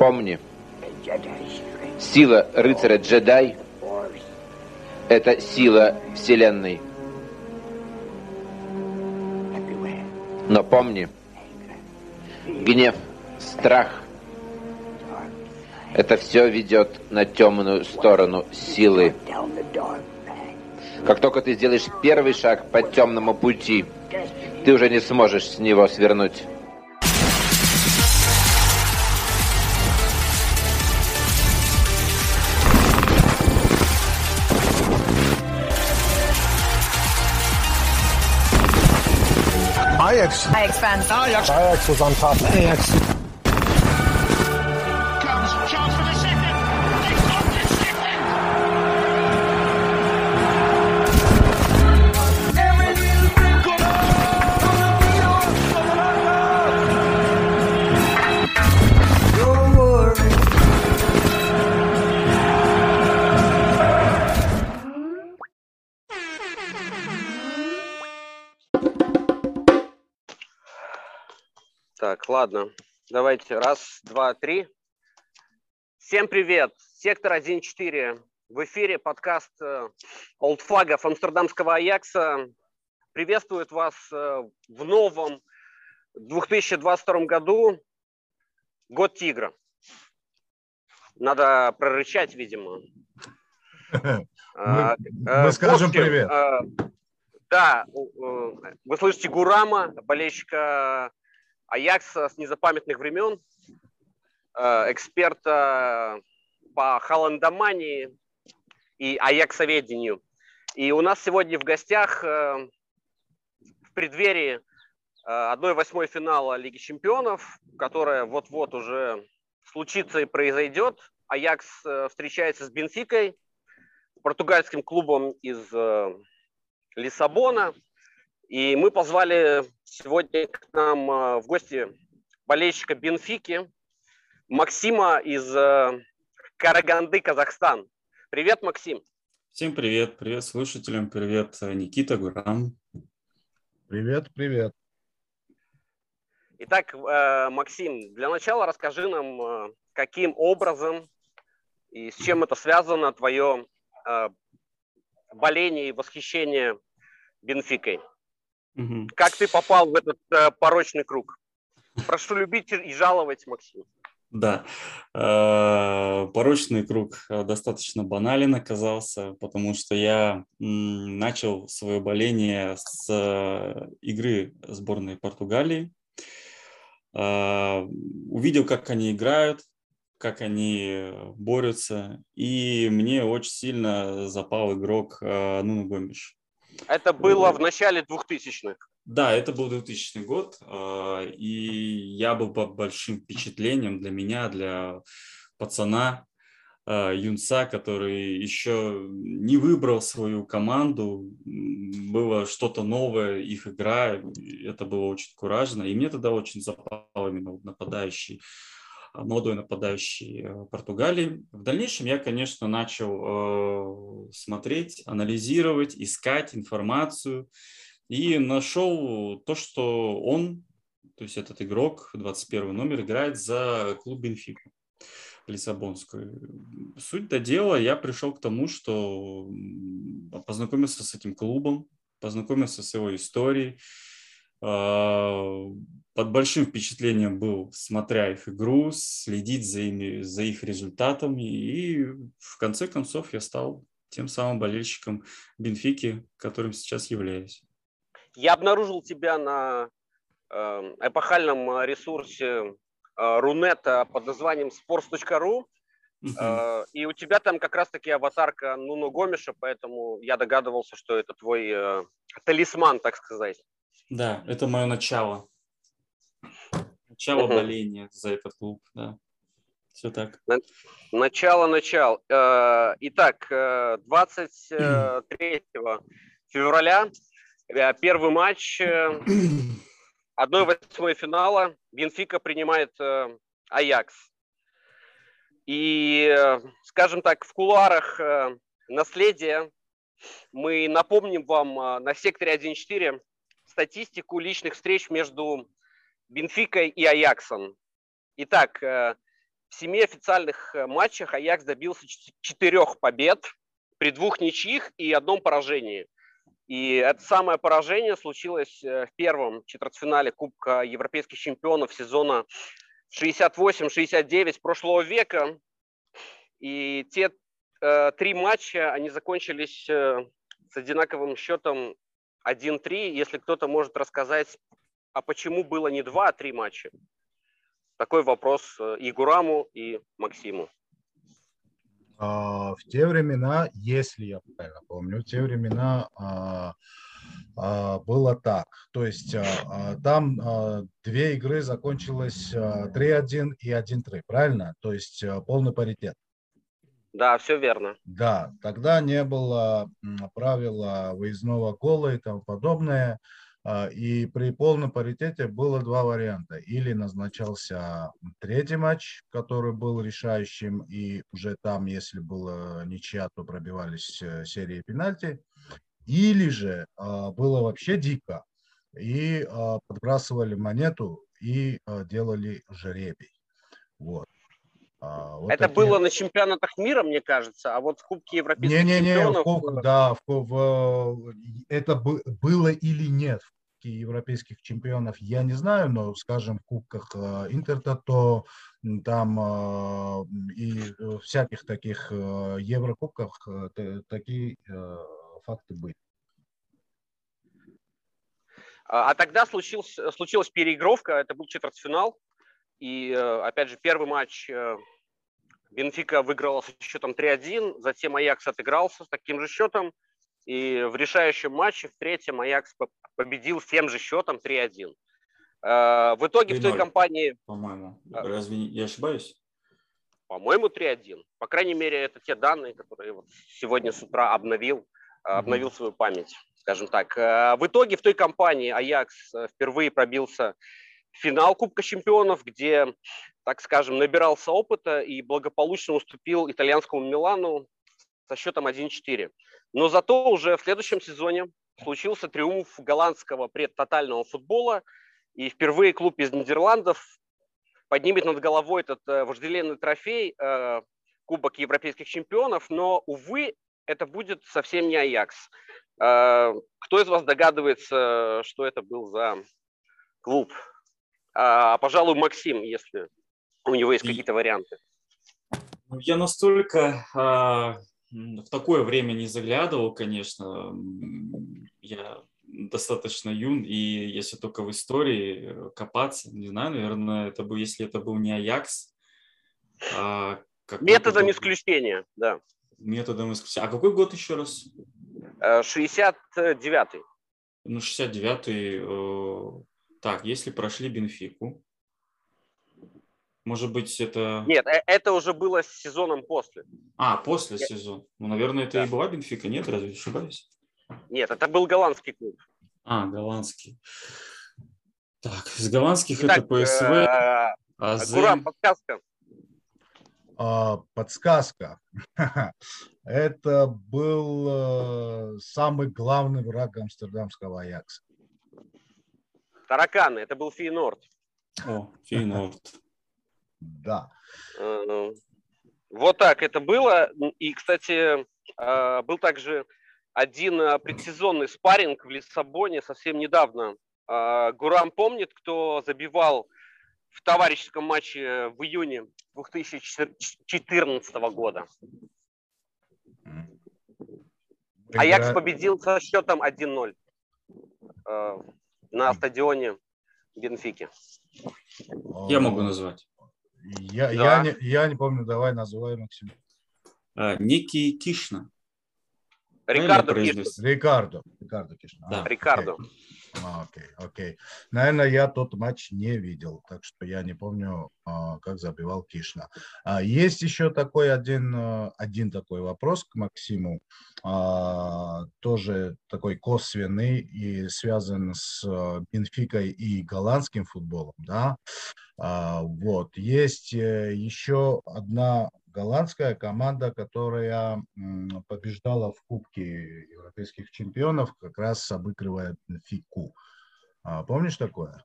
Помни, сила рыцаря джедай – это сила Вселенной. Но помни, гнев, страх – это все ведет на темную сторону силы. Как только ты сделаешь первый шаг по темному пути, ты уже не сможешь с него свернуть. Ajax. Ajax fans. Ajax. Ajax was on top. Ajax. Ладно. Давайте. Раз, два, три. Всем привет. Сектор 1.4. В эфире подкаст э, олдфлагов Амстердамского Аякса. Приветствует вас э, в новом 2022 году. Год тигра. Надо прорычать, видимо. А, э, мы скажем в общем, привет. э, Да, э, вы слышите Гурама, болельщика Аякса с незапамятных времен, э, эксперта по холландомании и аяксоведению. И у нас сегодня в гостях э, в преддверии э, 1-8 финала Лиги Чемпионов, которая вот-вот уже случится и произойдет. Аякс э, встречается с Бенфикой, португальским клубом из э, Лиссабона. И мы позвали сегодня к нам э, в гости болельщика Бенфики Максима из э, Караганды, Казахстан. Привет, Максим. Всем привет, привет слушателям, привет э, Никита, Гурам. Привет, привет. Итак, э, Максим, для начала расскажи нам, э, каким образом и с чем это связано твое боление и восхищение Бенфикой. Мгм. Как ты попал в этот э, порочный круг? Прошу любить и жаловать, Максим. Да, э, порочный круг э, достаточно банален оказался, потому что я начал свое боление с э, игры сборной Португалии. Увидел, как они играют, как они борются, и мне очень сильно запал игрок Нуно Гомеш. Это было в начале 2000-х. Да, это был 2000 год, а, и я был под большим впечатлением для меня, для пацана, а, юнца, который еще не выбрал свою команду, было что-то новое, их игра, это было очень куражно, и мне тогда очень запал именно нападающий, молодой нападающий э, Португалии. В дальнейшем я, конечно, начал э, смотреть, анализировать, искать информацию, и нашел то, что он, то есть этот игрок, 21 номер, играет за клуб Бенфика Лиссабонскую. Суть до дела, я пришел к тому, что познакомился с этим клубом, познакомился с его историей, под большим впечатлением был, смотря их игру, следить за, ими, за их результатами, и в конце концов я стал тем самым болельщиком Бенфики, которым сейчас являюсь. Я обнаружил тебя на э, эпохальном э, ресурсе э, Рунета под названием sports.ru, э, и у тебя там как раз-таки аватарка Нуно Гомеша, поэтому я догадывался, что это твой талисман, так сказать. Да, это мое начало. Начало боления за этот клуб, да. Все так. Начало, начал. Э, Итак, э, 23 февраля э, первый матч э, 1-8 финала. Бенфика принимает э, Аякс. И, э, скажем так, в кулуарах э, наследия мы напомним вам э, на секторе 1.4 статистику личных встреч между Бенфикой и Аяксом. Итак, э, в семи официальных э, матчах Аякс добился четырех побед при двух ничьих и одном поражении. И это самое поражение случилось э, в первом четвертьфинале Кубка Европейских чемпионов сезона 68-69 прошлого века. И те э, три матча, они закончились э, с одинаковым счетом 1-3. Если кто-то может рассказать, а почему было не два, а три матча? Такой вопрос э, и Гураму, и Максиму. А, в те времена, если я правильно помню, в те времена а, а, было так. То есть там две игры закончилось а, 3-1 и 1-3, правильно? То есть а, полный паритет. Да, все верно. Да, тогда не было правила выездного гола и тому подобное. А, И при полном паритете было два варианта. Или назначался третий матч, который был решающим, и уже там, если была ничья, то пробивались э, серии пенальти. Или же а, было вообще дико, и а, подбрасывали монету и делали жеребий. Вот. А, вот Это такие- было на чемпионатах мира, мне кажется, а вот в Кубке Европейских не-не-не, в чемпионов... Куб- да, в, в- это бы- было или нет в Кубке европейских чемпионов, я не знаю, но, скажем, в кубках э, Интертото, там э, и э, всяких таких э, еврокубках э, та- такие э, факты были. А а тогда случился, случилась переигровка, это был четвертьфинал. И, э, опять же, первый матч э, Бенфика выиграла с счетом 3-1, затем Аякс отыгрался с таким же счетом. И в решающем матче, в третьем, Аякс по- победил с тем же счетом 3-1. Э, В итоге в той 3:0. компании, По-моему. Разве я ошибаюсь? по-моему, 3-1. По крайней мере, это те данные, которые вот сегодня с утра обновил, обновил свою память, скажем так. В итоге в той компании Аякс впервые пробился финал Кубка чемпионов, где, так скажем, набирался опыта и благополучно уступил итальянскому Милану со счетом 1-4. Но зато уже в следующем сезоне случился триумф голландского предтотального футбола, и впервые клуб из Нидерландов поднимет над головой этот э, вожделенный трофей э, Кубок Европейских чемпионов, но, увы, это будет совсем не Аякс. Э, кто из вас догадывается, что это был за клуб? А, пожалуй, Максим, если у него есть какие-то варианты. Ну, Я настолько а, в такое время не заглядывал, конечно. Я достаточно юн, и если только в истории э, копаться, не знаю, наверное, это был, если это был не Аякс, а Методом был- исключения, да. Методом исключения. А какой год еще раз? Э, 69-й. Ну, 69-й. Так, если прошли Бенфику, может быть, это... Нет, э, это уже было с сезоном после. А, после Я- сезона. Ну, наверное, это Да. и была Бенфика, нет? Разве ошибаюсь? Нет, это был голландский клуб. А, голландский. Так, с голландских Итак, это ПСВ, э. Гурам, подсказка. А, подсказка. Это был э, самый главный враг амстердамского Аякса. Тараканы, это был Фейнорд. О, Фейнорд. Да. Э, Вот так это было. И, кстати, э, был также один э, предсезонный спарринг в Лиссабоне совсем недавно. Гурам помнит, кто забивал в товарищеском матче в июне 2014 года. Аякс победил со счетом 1-0 э, на стадионе Бенфики. Я могу назвать. Я, Да. я, не, я не помню, давай называй, Максим. А, Некий Кишна. Рикардо? Кишин. Рикардо. Рикардо Кишна. Да. А, Рикардо. окей. А, Окей, окей. Наверное, я тот матч не видел, так что я не помню, а, как забивал Кишна. А, Есть еще такой один, один такой вопрос к Максиму, тоже такой косвенный и связан с Бенфикой и голландским футболом, да. Вот, есть э, еще одна голландская команда, которая побеждала в Кубке Европейских чемпионов, как раз обыгрывая Бенфику. А, Помнишь такое?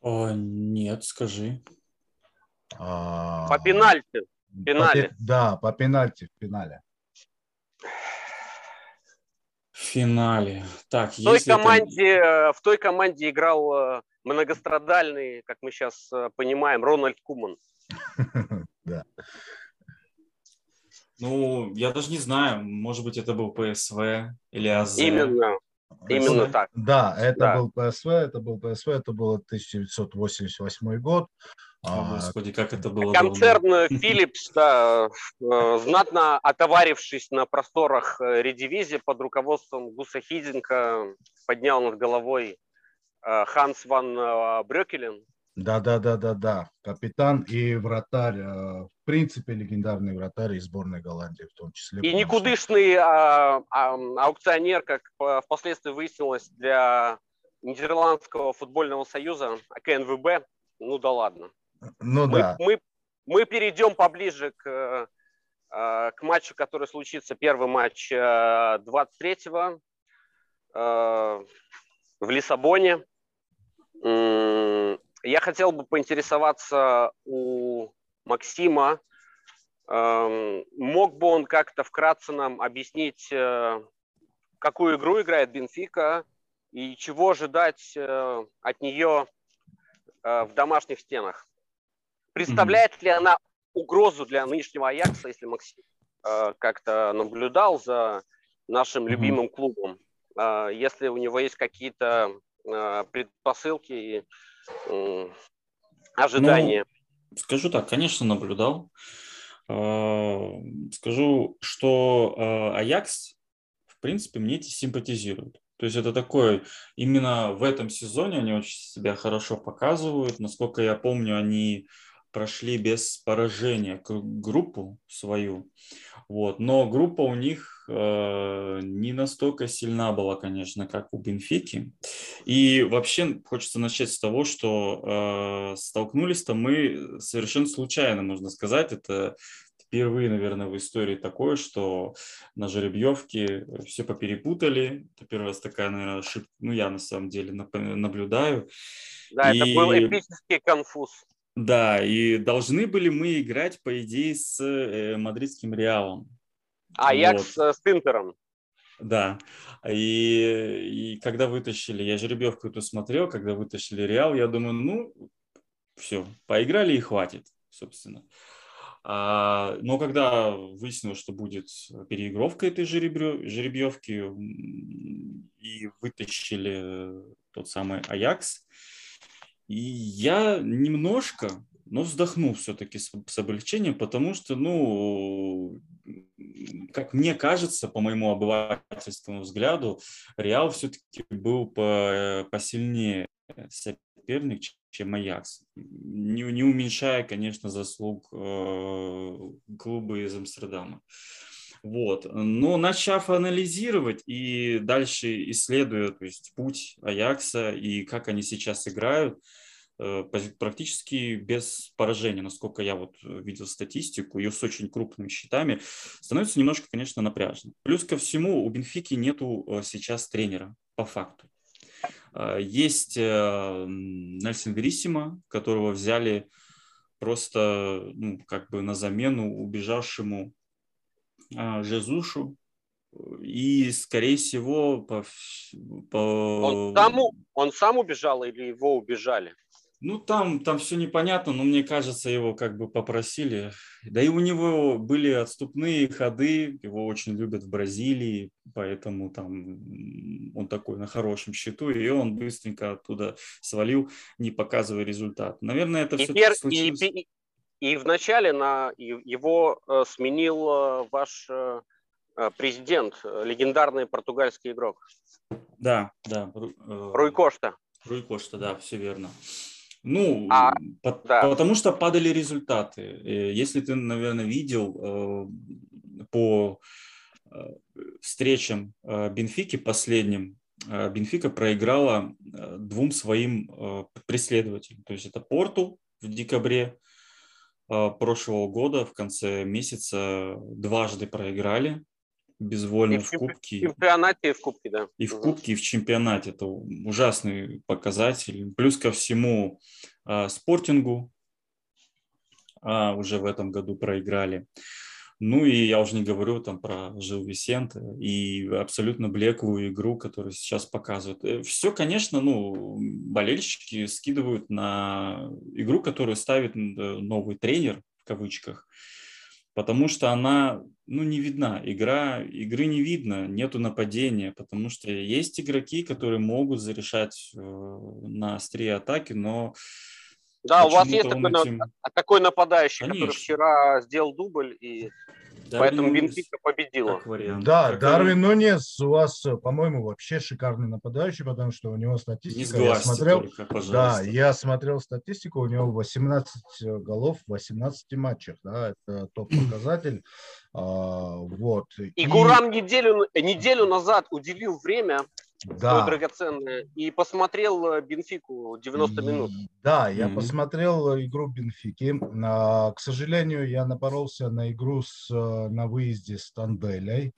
О, нет, скажи. А, По пенальти. по пенале. пе- Да, по пенальти в финале. В финале. Так, В той, это- команде, э, в той команде играл э, многострадальный, как мы сейчас понимаем, Рональд Куман. Да. Ну, я даже не знаю, может быть, это был ПСВ или АЗ. Именно, именно ПСВ? так. Да, это Да. был ПСВ, это был ПСВ, это был 1988 год. О, А, Господи, как это было Концерн давно. Philips, да, э, знатно отоварившись на просторах э, редивизии под руководством Гуса Хидинка, поднял над головой э, Ханс ван Брёкелен. Да, да, да, да, да. Капитан и вратарь, э, в принципе, легендарный вратарь из сборной Голландии в том числе. И никудышный а, а, аукционер, как по- впоследствии выяснилось, для Нидерландского футбольного союза, КНВБ, ну да ладно. Ну мы, да, мы, мы перейдем поближе к, э, э, к матчу, который случится, первый матч э, 23-го э, в Лиссабоне. Я хотел бы поинтересоваться у Максима, эм, мог бы он как-то вкратце нам объяснить, э, какую игру играет Бенфика и чего ожидать э, от нее э, в домашних стенах? Представляет ли она угрозу для нынешнего Аякса, если Максим как-то наблюдал за нашим Мгм. любимым клубом? Если у него есть какие-то предпосылки и м, ожидания? Скажу так, конечно, наблюдал. Э, Скажу, что э, Аякс, в принципе, мне симпатизирует. То есть это такое, именно в этом сезоне они очень себя хорошо показывают. Насколько я помню, они прошли без поражения группу свою. Вот. Но группа у них э, не настолько сильна была, конечно, как у Бенфики. И вообще хочется начать с того, что э, столкнулись-то мы совершенно случайно, можно сказать. Это впервые, наверное, в истории такое, что на жеребьевке все поперепутали. Это первый раз такая, наверное, ошибка. Ну, я на самом деле наблюдаю. Да, это был и- эпический конфуз. Да, и должны были мы играть, по идее, с э, мадридским Реалом. Аякс Вот. э, с Интером. Да. И, и когда вытащили, я жеребьевку эту смотрел, когда вытащили Реал, я думаю, ну, все, поиграли и хватит, собственно. А, но когда выяснилось, что будет переигровка этой жеребрё- жеребьевки, и вытащили тот самый Аякс, и я немножко, но вздохнул все-таки с, с облегчением, потому что, ну, как мне кажется, по моему обывательскому взгляду, Реал все-таки был по, посильнее соперник, чем Аякс. Не, не уменьшая, конечно, заслуг э, клуба из Амстердама. Вот. Но начав анализировать и дальше исследуя то есть, путь Аякса и как они сейчас играют, э, практически без поражения, насколько я вот видел статистику, ее с очень крупными счетами, становится немножко, конечно, напряжно. Плюс ко всему, у Бенфики нету э, сейчас тренера, по факту. Э, Есть Нельсон Вериссимо, которого взяли просто ну, как бы на замену убежавшему Жезушу. И, скорее всего, по, по... Он сам, он сам убежал или его убежали? Ну, там, там все непонятно, но мне кажется, его как бы попросили. Да и у него были отступные ходы, его очень любят в Бразилии, поэтому там он такой на хорошем счету, и он быстренько оттуда свалил, не показывая результат. Наверное, это И, все пер- и, случилось... пи- и вначале на его э, сменил э, ваш э, президент, легендарный португальский игрок Да, да. Ру- Руй Кошта. Руй Кошта, да, все верно. Ну, А, по- да. потому что падали результаты. Если ты, наверное, видел по встречам Бенфики последним, Бенфика проиграла двум своим преследователям. То есть это Порту в декабре прошлого года, в конце месяца дважды проиграли безвольно И в в чемпи- В кубке. чемпионате и в Кубке, да. И в. Кубке, и в чемпионате. Это ужасный показатель. Плюс ко всему а, спортингу а уже в этом году проиграли. Ну и я уже не говорю там про Жил Висенте и абсолютно блеклую игру, которую сейчас показывают. Все, конечно, ну, болельщики скидывают на игру, которую ставит новый тренер, в кавычках, потому что она, ну, не видна. Игра, игры не видно, нету нападения, потому что есть игроки, которые могут зарешать э, на острие атаки, но да, у вас есть такой, этим- такой нападающий, который Конечно. вчера сделал дубль, и поэтому Бенфика победила. Да, Как Дарвин Нунес у вас, э, по-моему, вообще шикарный нападающий, потому что у него Не статистика, я сглазьте смотрел, только, да, я смотрел статистику, у него 18 голов в 18 матчах, да, это топ-показатель. А, вот. И Гурам неделю, неделю назад уделил время да, драгоценное и посмотрел э, Бенфику 90 минут. И- Да, я Мгм. посмотрел э, игру Бенфики. А, К сожалению, я напоролся на игру с, э, на выезде с Танбелей.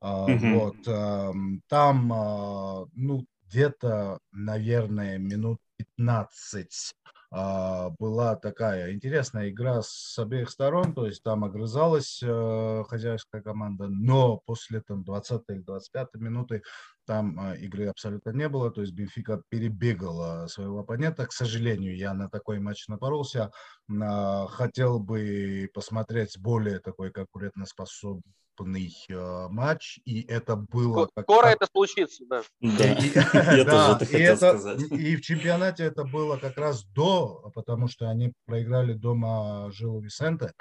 А, Мгм. Вот, ам, там, а, ну, где-то, наверное, минут 15 а, была такая интересная игра с обеих сторон, то есть там огрызалась э, хозяйская команда, но после там 20 или 25 минуты там э, игры абсолютно не было, то есть Бенфика перебегала своего оппонента. К сожалению, я на такой матч напоролся. А, Хотел бы посмотреть более такой конкурентоспособный э, матч, и это было... Скоро как- это случится, да. Да, и- я да, тоже это хотел это- сказать. И в чемпионате это было как раз до, потому что они проиграли дома Жилу Висенте.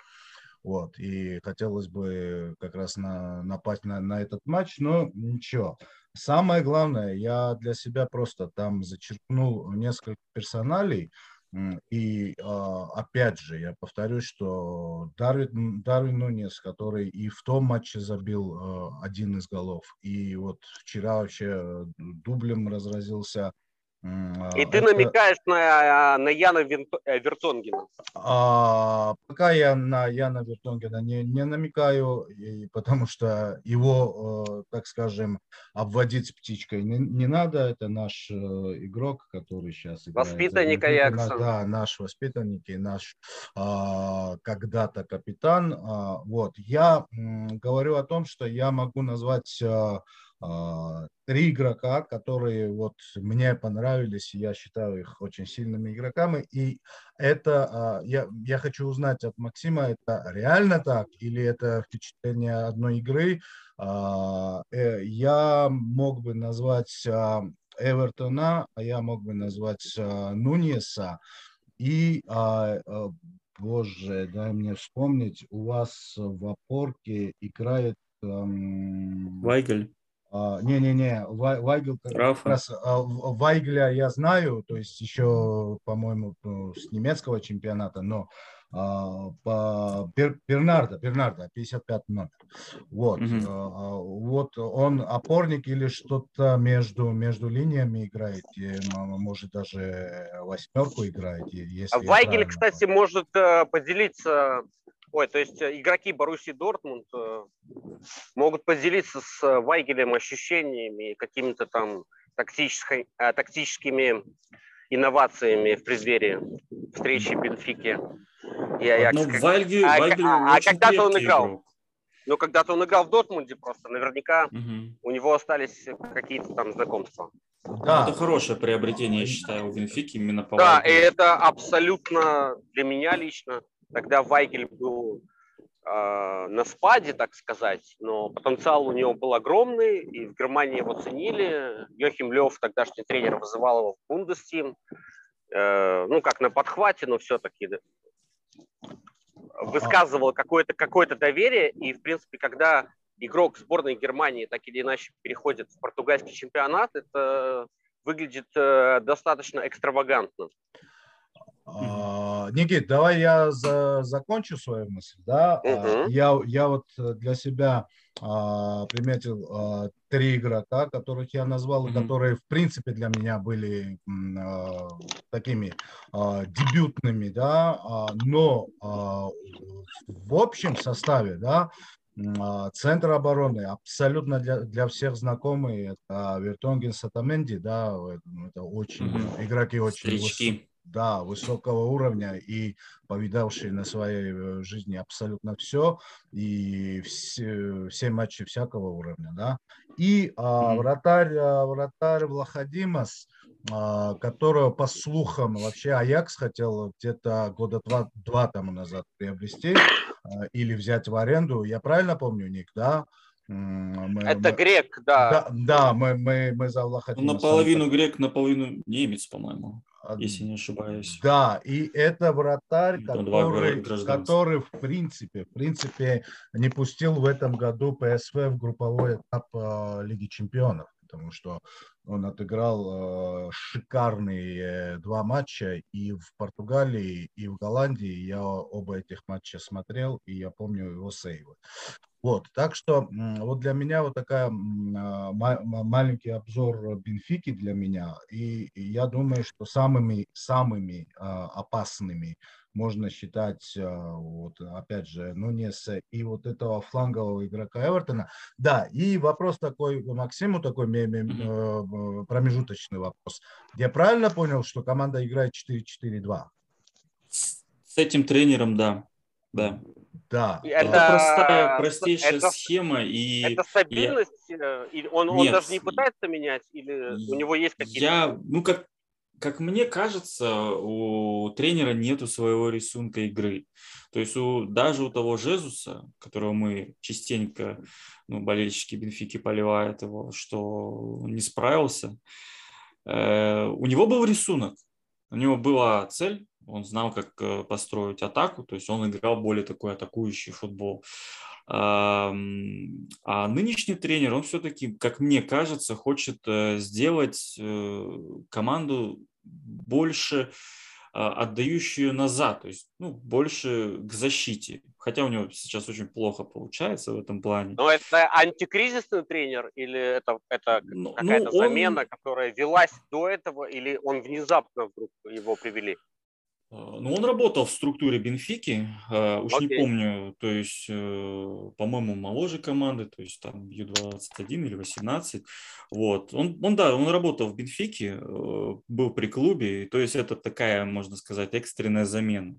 Вот, и хотелось бы как раз на, напасть на, на этот матч, но ничего. Самое главное, я для себя просто там зачеркнул несколько персоналей, и а, опять же, я повторюсь, что Дарвин, Дарвин Нунес, который и в том матче забил э, один из голов, и вот вчера вообще э, дублем разразился. А, И ты это- намекаешь на, на Яна э, Вертонгена. а, пока я на Яна Вертонгена не, не намекаю, и потому что его, э, так скажем, обводить птичкой не, не надо. Это наш э, игрок, который сейчас играет. Воспитанник. Аякса. Да, наш воспитанник и наш а, когда-то капитан. А, вот. Я м, говорю о том, что я могу назвать а, а, три игрока, которые вот мне понравились, я считаю их очень сильными игроками. И это а, я, я хочу узнать от Максима, это реально так или это впечатление одной игры? А, э, я мог бы назвать а, Эвертона, а я мог бы назвать а, Нуньеса. И, а, а, боже, дай мне вспомнить, у вас в опорке играет... Вайгель, а, Не-не-не, Вай- Вайгл как раз, а, Вайгля я знаю, то есть еще, по-моему, ну, с немецкого чемпионата, но а, по Пер- Бернарда, Бернарда, 55 номер. Вот, а, а, вот он опорник или что-то между, между линиями играет, и, может даже восьмерку играет, если Вайгель, кстати, может э, поделиться... Ой, то есть э, игроки Баруси Дортмунд э, могут поделиться с э, Вайгелем ощущениями, и какими-то там тактической, тактическими инновациями в преддверии встречи Бенфики и. Ну, Как- Вайгель, а- Вайгель а- а когда-то он играл. игрок. Ну, когда-то он играл в Дортмунде просто, наверняка Мгм. у него остались какие-то там знакомства. Да. Это хорошее приобретение, я считаю, у Бенфики именно по Да, и Вайгелю. это абсолютно для меня лично. Тогда Вайгель был э, на спаде, так сказать, но потенциал у него был огромный, и в Германии его ценили. Йохим Лев, тогдашний тренер, вызывал его в Бундестим. Э, ну, как на подхвате, но все-таки высказывал какое-то какое доверие. И, в принципе, когда игрок сборной Германии так или иначе переходит в португальский чемпионат, это выглядит э, достаточно экстравагантно. А, Никит, давай я за- закончу свою мысль. Да? Мгм. Я, я вот для себя а, приметил а, три игрока, которых я назвал, и Мгм. которые, в принципе, для меня были а, такими а, дебютными, да, а, но а, в общем составе, да, а, центр обороны абсолютно для, для всех знакомый. Это Вертонген Сатаменди, да, это, очень Мгм. игроки очень Старички. Да, высокого уровня и повидавший на своей э, жизни абсолютно все, и все, все матчи всякого уровня, да. И а, вратарь, а, вратарь Влахадимас, а, которого, по слухам, вообще Аякс хотел где-то года два, два тому назад приобрести а, или взять в аренду. Я правильно помню, Ник, да? Мы- Это мы- грек, да. да, да, мы, мы, мы за Влахадимаса. наполовину грек, наполовину немец, по-моему, если не ошибаюсь. Да, и это вратарь, который, который в принципе, в принципе не пустил в этом году ПСВ в групповой этап э, Лиги Чемпионов, потому что он отыграл э, шикарные два матча и в Португалии, и в Голландии. Я оба этих матча смотрел, и я помню его сейвы. Вот, так что вот для меня вот такая а, ма- ма- маленький обзор Бенфики для меня, и, и я думаю, что самыми самыми а, опасными можно считать а, вот опять же Нунес и вот этого флангового игрока Эвертона. Да, и вопрос такой Максиму такой э, промежуточный вопрос. Я правильно понял, что команда играет 4-4-2? С с этим тренером, да. Да. Да. Это, Это- простая, простейшая это- схема. И Это стабильность? э, Или он, он даже не пытается менять? Или у него есть какие-то... я, ну, как, как мне кажется, у тренера нету своего рисунка игры. То есть у, даже у того Жезуса, которого мы частенько, ну, болельщики Бенфики поливают его, что он не справился, э, у него был рисунок, у него была цель, он знал, как э, построить атаку, то есть он играл более такой атакующий футбол. А нынешний тренер, он все-таки, как мне кажется, хочет э, сделать э, команду больше а, отдающую назад, то есть ну, больше к защите. Хотя у него сейчас очень плохо получается в этом плане. Но это антикризисный тренер или это, это Ну, какая-то ну, он- замена, которая велась до этого, или он внезапно вдруг его привели? А, Ну, он работал в структуре Бенфики, а, уж не Окей. помню, то есть, э, по-моему, моложе команды, то есть там Ю-21 или 18. Вот. Он, он, да, он работал в Бенфике, э, был при клубе, то есть это такая, можно сказать, экстренная замена.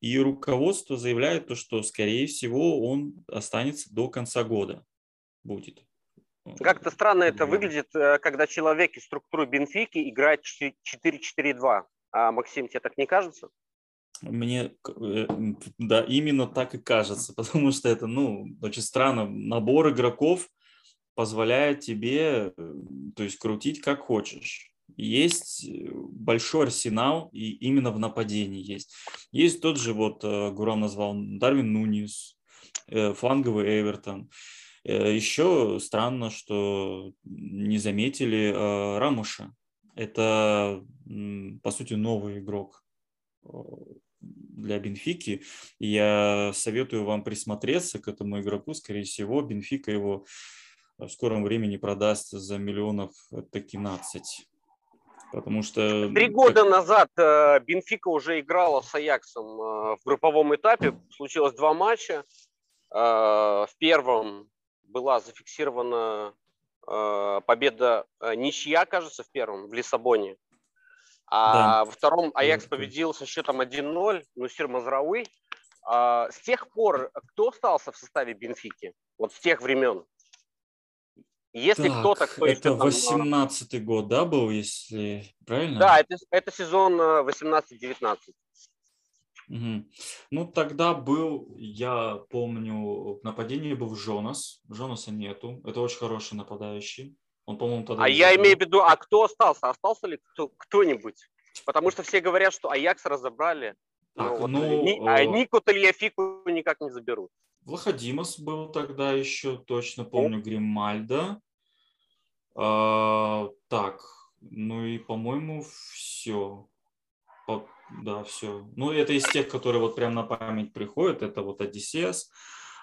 И руководство заявляет то, что, скорее всего, он останется до конца года. Будет. Как-то странно это выглядит, э, когда человек из структуры Бенфики играет 4-4-2. А, Максим, тебе так не кажется? Мне, э, да, именно так и кажется, потому что это, ну, очень странно. Набор игроков позволяет тебе, э, то есть, крутить как хочешь. Есть э, большой арсенал, и именно в нападении есть. Есть тот же, вот, Гурам назвал, Дарвин Нунис, фланговый Эвертон. Еще странно, что не заметили Рамуша. Это, по сути, новый игрок э, для Бенфики. Я советую вам присмотреться к этому игроку. Скорее всего, Бенфика его в скором времени продаст за миллионов таки 15. Потому что... Три как- года назад э, Бенфика уже играла с Аяксом э, в групповом этапе. Случилось два матча. Э, В первом была зафиксирована э, победа э, ничья, кажется, в первом, в Лиссабоне. А во втором Аякс победил со счетом 1-0, Нусир Мазрауи. А С тех пор кто остался в составе Бенфики? Вот с тех времен. Если Так, кто-то, кто это там, э, 18 год, да, был, если правильно? Да, это, это сезон э, 18-19. Мгм. Ну, тогда был, я помню, нападение был Жонас. Жонаса нету. Это очень хороший нападающий. Он, по-моему, тогда... А я забил. имею в виду, а кто остался? Остался ли кто, кто-нибудь? Потому что все говорят, что Аякс разобрали. Так, ну, вот, ну, ни- а э, Нику Тальяфику никак не заберут. Влахадимос был тогда еще, точно помню, Гримальда. А, так, ну и, по-моему, все. Да, все. Ну, это из тех, которые вот прям на память приходят. Это вот Одиссеас,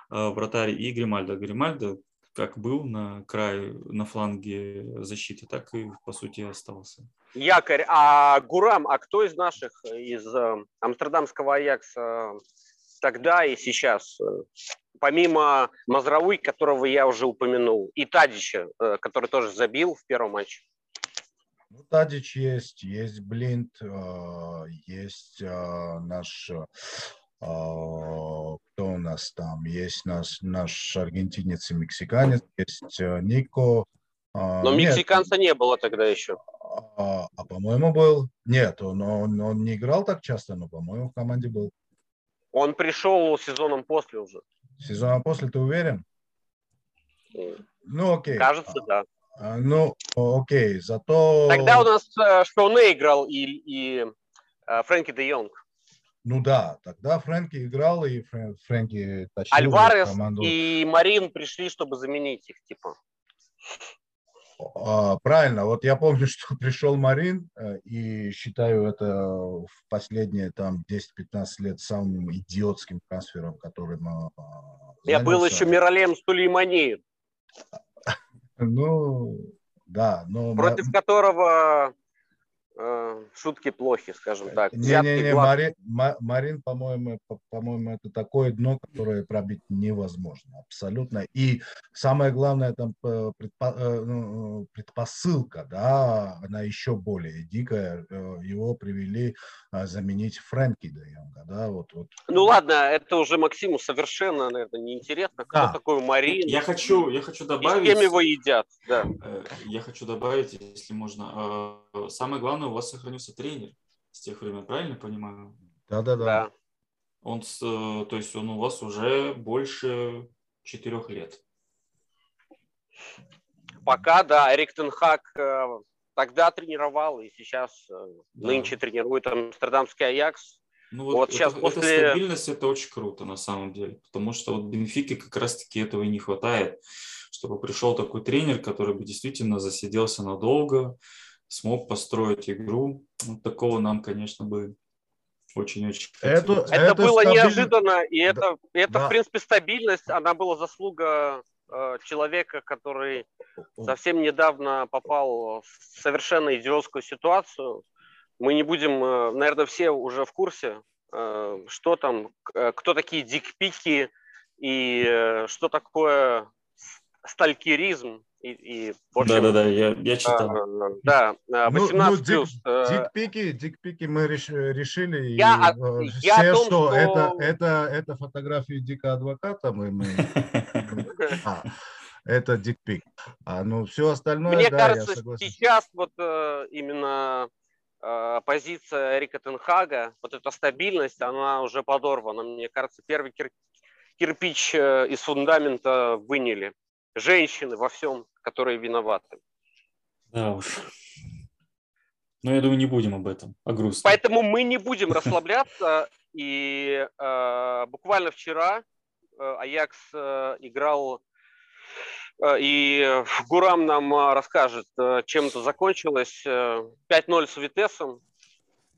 а, вратарь и Гримальда. Гримальда как был на крае, на фланге защиты, так и, по сути, остался. Якорь, а Гурам, а кто из наших, из э, амстердамского Аякса тогда и сейчас, э, помимо Мазрауи, которого я уже упомянул, и Тадича, э, который тоже забил в первом матче? Ну, Тадич есть, есть Блинт, э, есть э, наш, э, кто у нас там, есть наш, наш аргентинец и мексиканец, есть Нико. Но нет, мексиканца не было тогда еще. а, а, по-моему, был. Нет, он, он, он не играл так часто, но, по-моему, в команде был. Он пришел сезоном после уже. Сезона после, ты уверен? Ну, окей. Кажется, да. А, ну, окей, зато... Тогда у нас э, Шоуне играл и, и э, Фрэнки де Йонг. Ну да, тогда Фрэнки играл, и Фрэ- Фрэнки тащил Альварес команду. и Марин пришли, чтобы заменить их, типа. А, правильно, вот я помню, что пришел Марин, э, и считаю это в последние там 10-15 лет самым идиотским трансфером, которым Я был еще Миралем Сулеймани, Ну, да, но... против которого шутки плохи, скажем так. Не-не-не, глаз- Мари- Ма- Марин, по-моему, по- по-моему, это такое дно, которое пробить невозможно, абсолютно. И самое главное, там э, э, ну, предпосылка, да, она еще более дикая. Э, Его привели э, заменить Фрэнки де Йонга, да, вот, вот. Ну ладно, это уже Максиму совершенно, наверное, неинтересно. Кто Да. такой Марин? Я хочу, я хочу И с добавить... кем его едят? Да. Э, Я хочу добавить, если можно. э, Самое главное, у вас сохранился тренер с тех времен, правильно понимаю? Да-да-да. Да. Он, с, э, то есть он у вас уже больше четырех лет. Пока, да, Эрик Тенхак э, тогда тренировал и сейчас э, Да. нынче тренирует Амстердамский Аякс. Ну Вот это, щас эта после- стабильность это очень круто на самом деле, потому что вот Бенфике как раз-таки этого и не хватает, чтобы пришел такой тренер, который бы действительно засиделся надолго, смог построить игру. Вот такого нам, конечно, бы очень-очень Это-. Это, Это было стабильно- неожиданно, и это, это да. в принципе, стабильность, она была заслуга э, человека, который совсем недавно попал в совершенно идиотскую ситуацию. Мы не будем, э, наверное, все уже в курсе, э, что там, э, кто такие дикпики и э, что такое с- сталькеризм. И, и, в общем, Да-да-да, я, я читал. э, да, э, Ну, 18 ну, дик- плюс. э, Дикпики, дикпики мы реш- решили, и, Я о- э, я о все, том, что, что- Это, это, это фотографии дика адвоката, мы, мы А, это дикпик. А ну все остальное, Мне да, я кажется, согласен. сейчас вот э, именно э, позиция Эрика Тенхага, вот эта стабильность, она уже подорвана. Мне кажется, первый кир- кирпич э, из фундамента выняли. Женщины во всем, которые виноваты. Да уж. Но я думаю, не будем об этом, о грустном. Поэтому мы не будем расслабляться. И э, буквально вчера э, Аякс э, играл, э, и Гурам нам э, расскажет, э, чем это закончилось. Э, 5-0 с Витесом.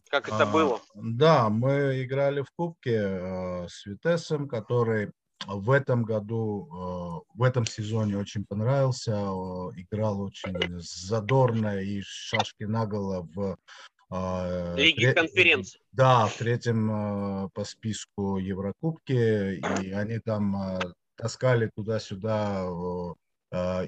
Как это А, было? Да, мы играли в Кубке э, с Витесом, который в этом году, э, в этом сезоне очень понравился. э, играл очень задорно и шашки наголо в э, Лиги конференций. Да, в третьем по списку Еврокубке, и они там таскали туда-сюда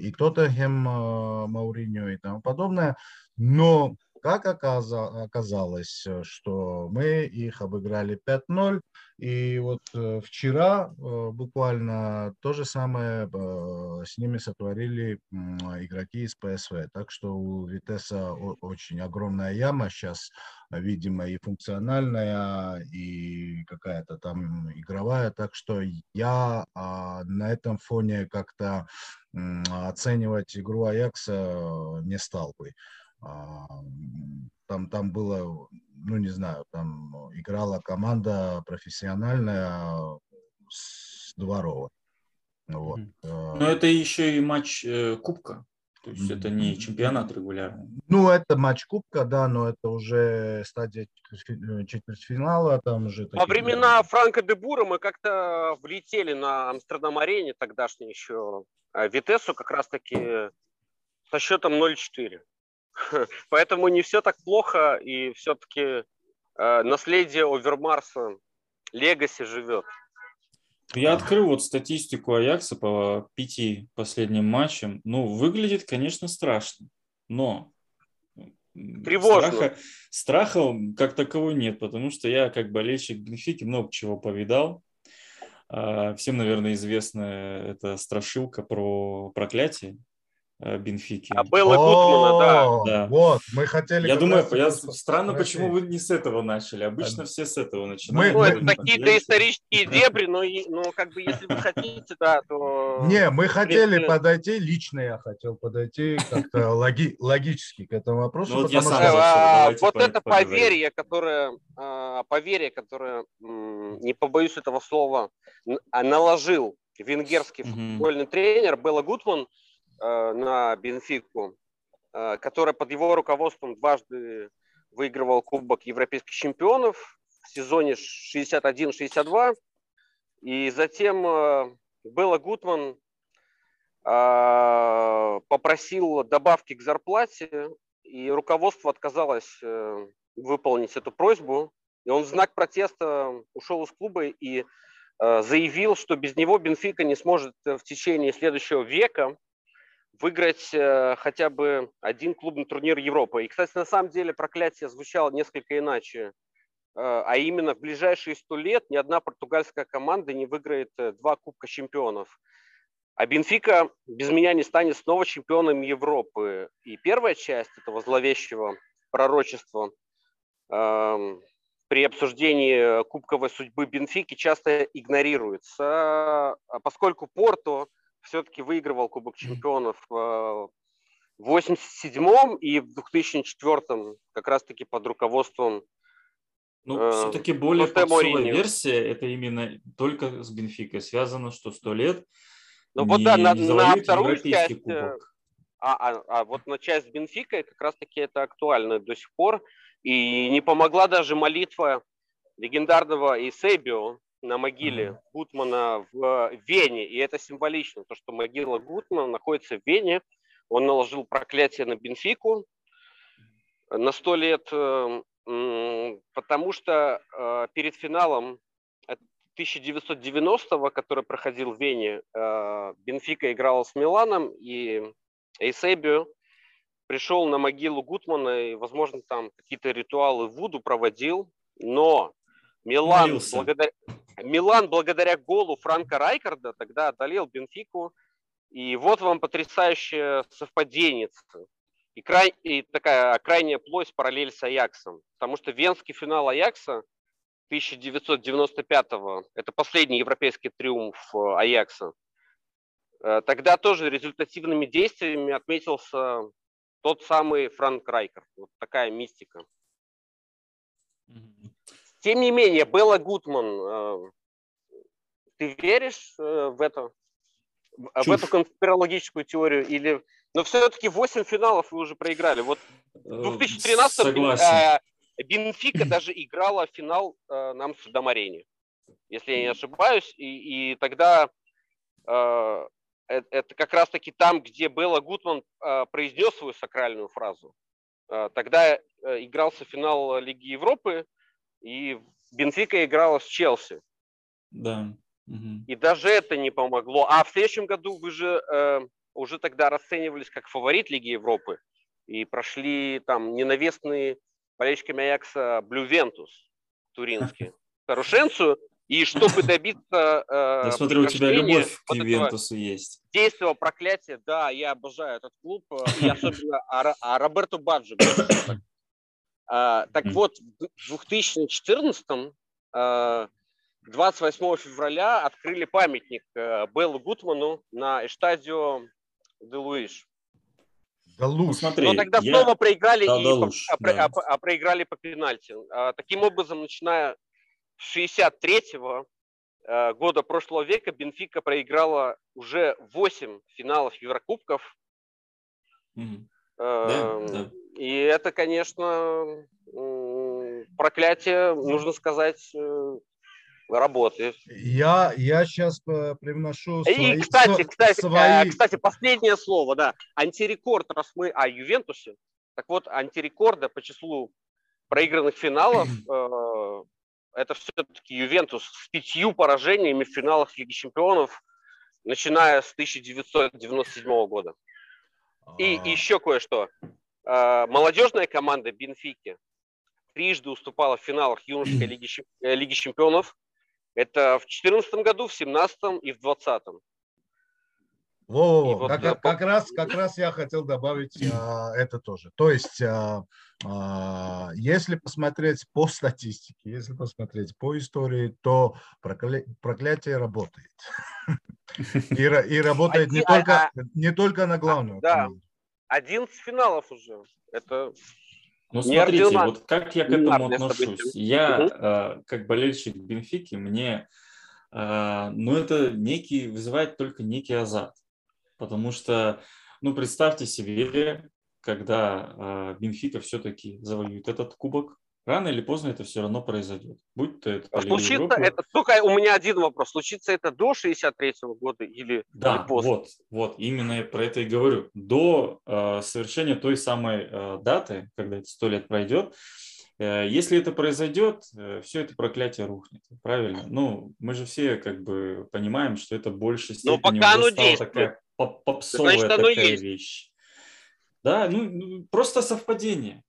и Тоттенхэм, Мауриньо и тому подобное. Но как оказа- оказалось, э, что мы их обыграли 5-0, и вот э, вчера э, буквально то же самое с ними сотворили игроки из ПСВ. Так что у Витеса очень огромная яма сейчас, видимо, и функциональная, и какая-то там игровая. Так что я а, на этом фоне как-то оценивать игру Аякса не стал бы. А, Там, там было, ну не знаю, там играла команда профессиональная с Дворова. Вот. Э, Но это еще и матч э, Кубка. То есть это не чемпионат регулярный. Ну, это матч Кубка, да, но это уже стадия четвертьфи- четвертьфинала, там уже... Во такие- времена Франка де Бура мы как-то влетели на Амстердам-арене тогдашней еще э, Витесу как раз-таки со счетом 0-4. Поэтому не все так плохо, и все-таки э, наследие Овермарса, Легаси живет. Я открыл вот статистику Аякса по пяти последним матчам. Ну, выглядит, конечно, страшно. Но Тревожно. Страха, страха как такового нет, потому что я как болельщик Бенфики много чего повидал. А, Всем, наверное, известна эта страшилка про проклятие Бенфики. А Белла Гутмана, да. Да. Вот, мы хотели... Я думаю, я, это странно, почему вы не с этого начали. Обычно А, все с этого начинают. Ну, мы- это Именно какие-то исторические дебри, но, но как бы если вы хотите, да, то... Не, мы хотели подойти, лично я хотел подойти как-то логи- логически к этому вопросу, Ну вот я сам что... А, вот по- это поверье, которое, а, поверье, которое, не побоюсь этого слова, а, наложил венгерский футбольный тренер Белла Гутман э, на Бенфику, э, которая под его руководством дважды выигрывал Кубок Европейских чемпионов в сезоне 61-62. И затем э, Белла Гутман э, попросил добавки к зарплате, и руководство отказалось э, выполнить эту просьбу. И он в знак протеста ушел из клуба и э, заявил, что без него Бенфика не сможет э, в течение следующего века выиграть э, хотя бы один клубный турнир Европы. И, кстати, на самом деле проклятие звучало несколько иначе. Э, а именно в ближайшие сто лет ни одна португальская команда не выиграет э, два Кубка чемпионов. А Бенфика без меня не станет снова чемпионом Европы. И первая часть этого зловещего пророчества эм, при обсуждении кубковой судьбы Бенфики часто игнорируется, а поскольку Порту все-таки выигрывал Кубок чемпионов э, в 87 и в 2004 как раз-таки под руководством Ну, Э, все-таки более попсовая версия, это именно только с Бенфикой связано, что сто лет Ну не, вот да, на, на вторую часть, э, кубок. а, а, а вот на часть с Бенфикой как раз-таки это актуально до сих пор. И не помогла даже молитва легендарного Эйсебио на могиле. Гутмана в Вене. И это символично, то, что могила Гутмана находится в Вене. Он наложил проклятие на Бенфику на сто лет, э, потому что э, перед финалом 1990-го, который проходил в Вене, э, Бенфика играла с Миланом, и Эйсебио пришел на могилу Гутмана и, возможно, там какие-то ритуалы Вуду проводил, но Милан благодаря, Милан благодаря голу Франка Райкарда тогда одолел Бенфику, и вот вам потрясающее совпадение. И, край, и такая крайняя плоть параллель с Аяксом. Потому что венский финал Аякса 1995-го, это последний европейский триумф э, Аякса, Э, тогда тоже результативными действиями отметился тот самый Франк Райкер. Вот такая мистика. Тем не менее, Белла Гутман, э, ты веришь э, в это? В в Чушь. эту конспирологическую теорию? Или... Но все-таки 8 финалов вы уже проиграли. Вот Э, в 2013 Согласен. Бенфика даже играла финал на Амстердам-арене, если я не ошибаюсь. И, и тогда э, э- это как раз-таки там, где Белла Гутман э, произнес свою сакральную фразу. Тогда игрался финал Лиги Европы, и Бенфика играла с Челси. Да. Мгм. И даже это не помогло. А в следующем году вы же э, уже тогда расценивались как фаворит Лиги Европы и прошли там ненавистные болельщиками Аякса Блювентус туринский Старушенцию. И чтобы добиться э, Я смотрю, у тебя любовь к вот Ювентусу есть. действия проклятия, да, я обожаю этот клуб, э, и особенно а, а Роберто Баджо. так. А, Так вот, в 2014 э, 28 февраля открыли памятник э, Беллу Гутману на Эштадио де Луиш. Да лучше. смотри, Но тогда я- снова проиграли Да, и да по- лучше, а, про- да. а, а проиграли по пенальти. А, Таким образом, начиная с 63-го э, года прошлого века Бенфика проиграла уже 8 финалов Еврокубков. Мгм. Э, да. И это, конечно, проклятие, нужно сказать, э, работает. Я, я сейчас привношу И, свои... кстати, со- кстати, э, свои- кстати, последнее слово, да. Антирекорд, раз мы о Ювентусе. Так вот, антирекорда по числу проигранных финалов э, это все-таки Ювентус с пятью поражениями в финалах Лиги Чемпионов, начиная с 1997 года. И А, еще кое-что. Э, молодежная команда Бенфики трижды уступала в финалах юношеской лиги, э, лиги чемпионов. Это в 2014 году, в 2017 и в 2020. Во-во-во, И вот как, я как раз, как раз я хотел добавить а, это тоже. То есть, а, а, если посмотреть по статистике, если посмотреть по истории, то прокля- проклятие работает. И, и работает не а- только, не только на главную да. команду. 11 финалов уже. Это Ну, Не смотрите, вот как я к этому отношусь. Я, Мгм. э, как болельщик Бенфики, мне, э, ну, это некий, вызывает только некий азарт. Потому что, ну, представьте себе, когда э, Бенфика все-таки завоюет этот кубок, рано или поздно это все равно произойдет. Будь то это Лиге случится Европы. это. Только у меня один вопрос. Случится это до 63 года или, Да, или после? вот, вот, именно я про это и говорю. До э, совершения той самой э, даты, когда это сто лет пройдет, э, если это произойдет, все это проклятие рухнет, правильно? Ну, мы же все как бы понимаем, что это в большей Но степени пока уже оно действует. такая поп- попсовая Значит, такая есть. вещь. Да, ну, ну, просто совпадение.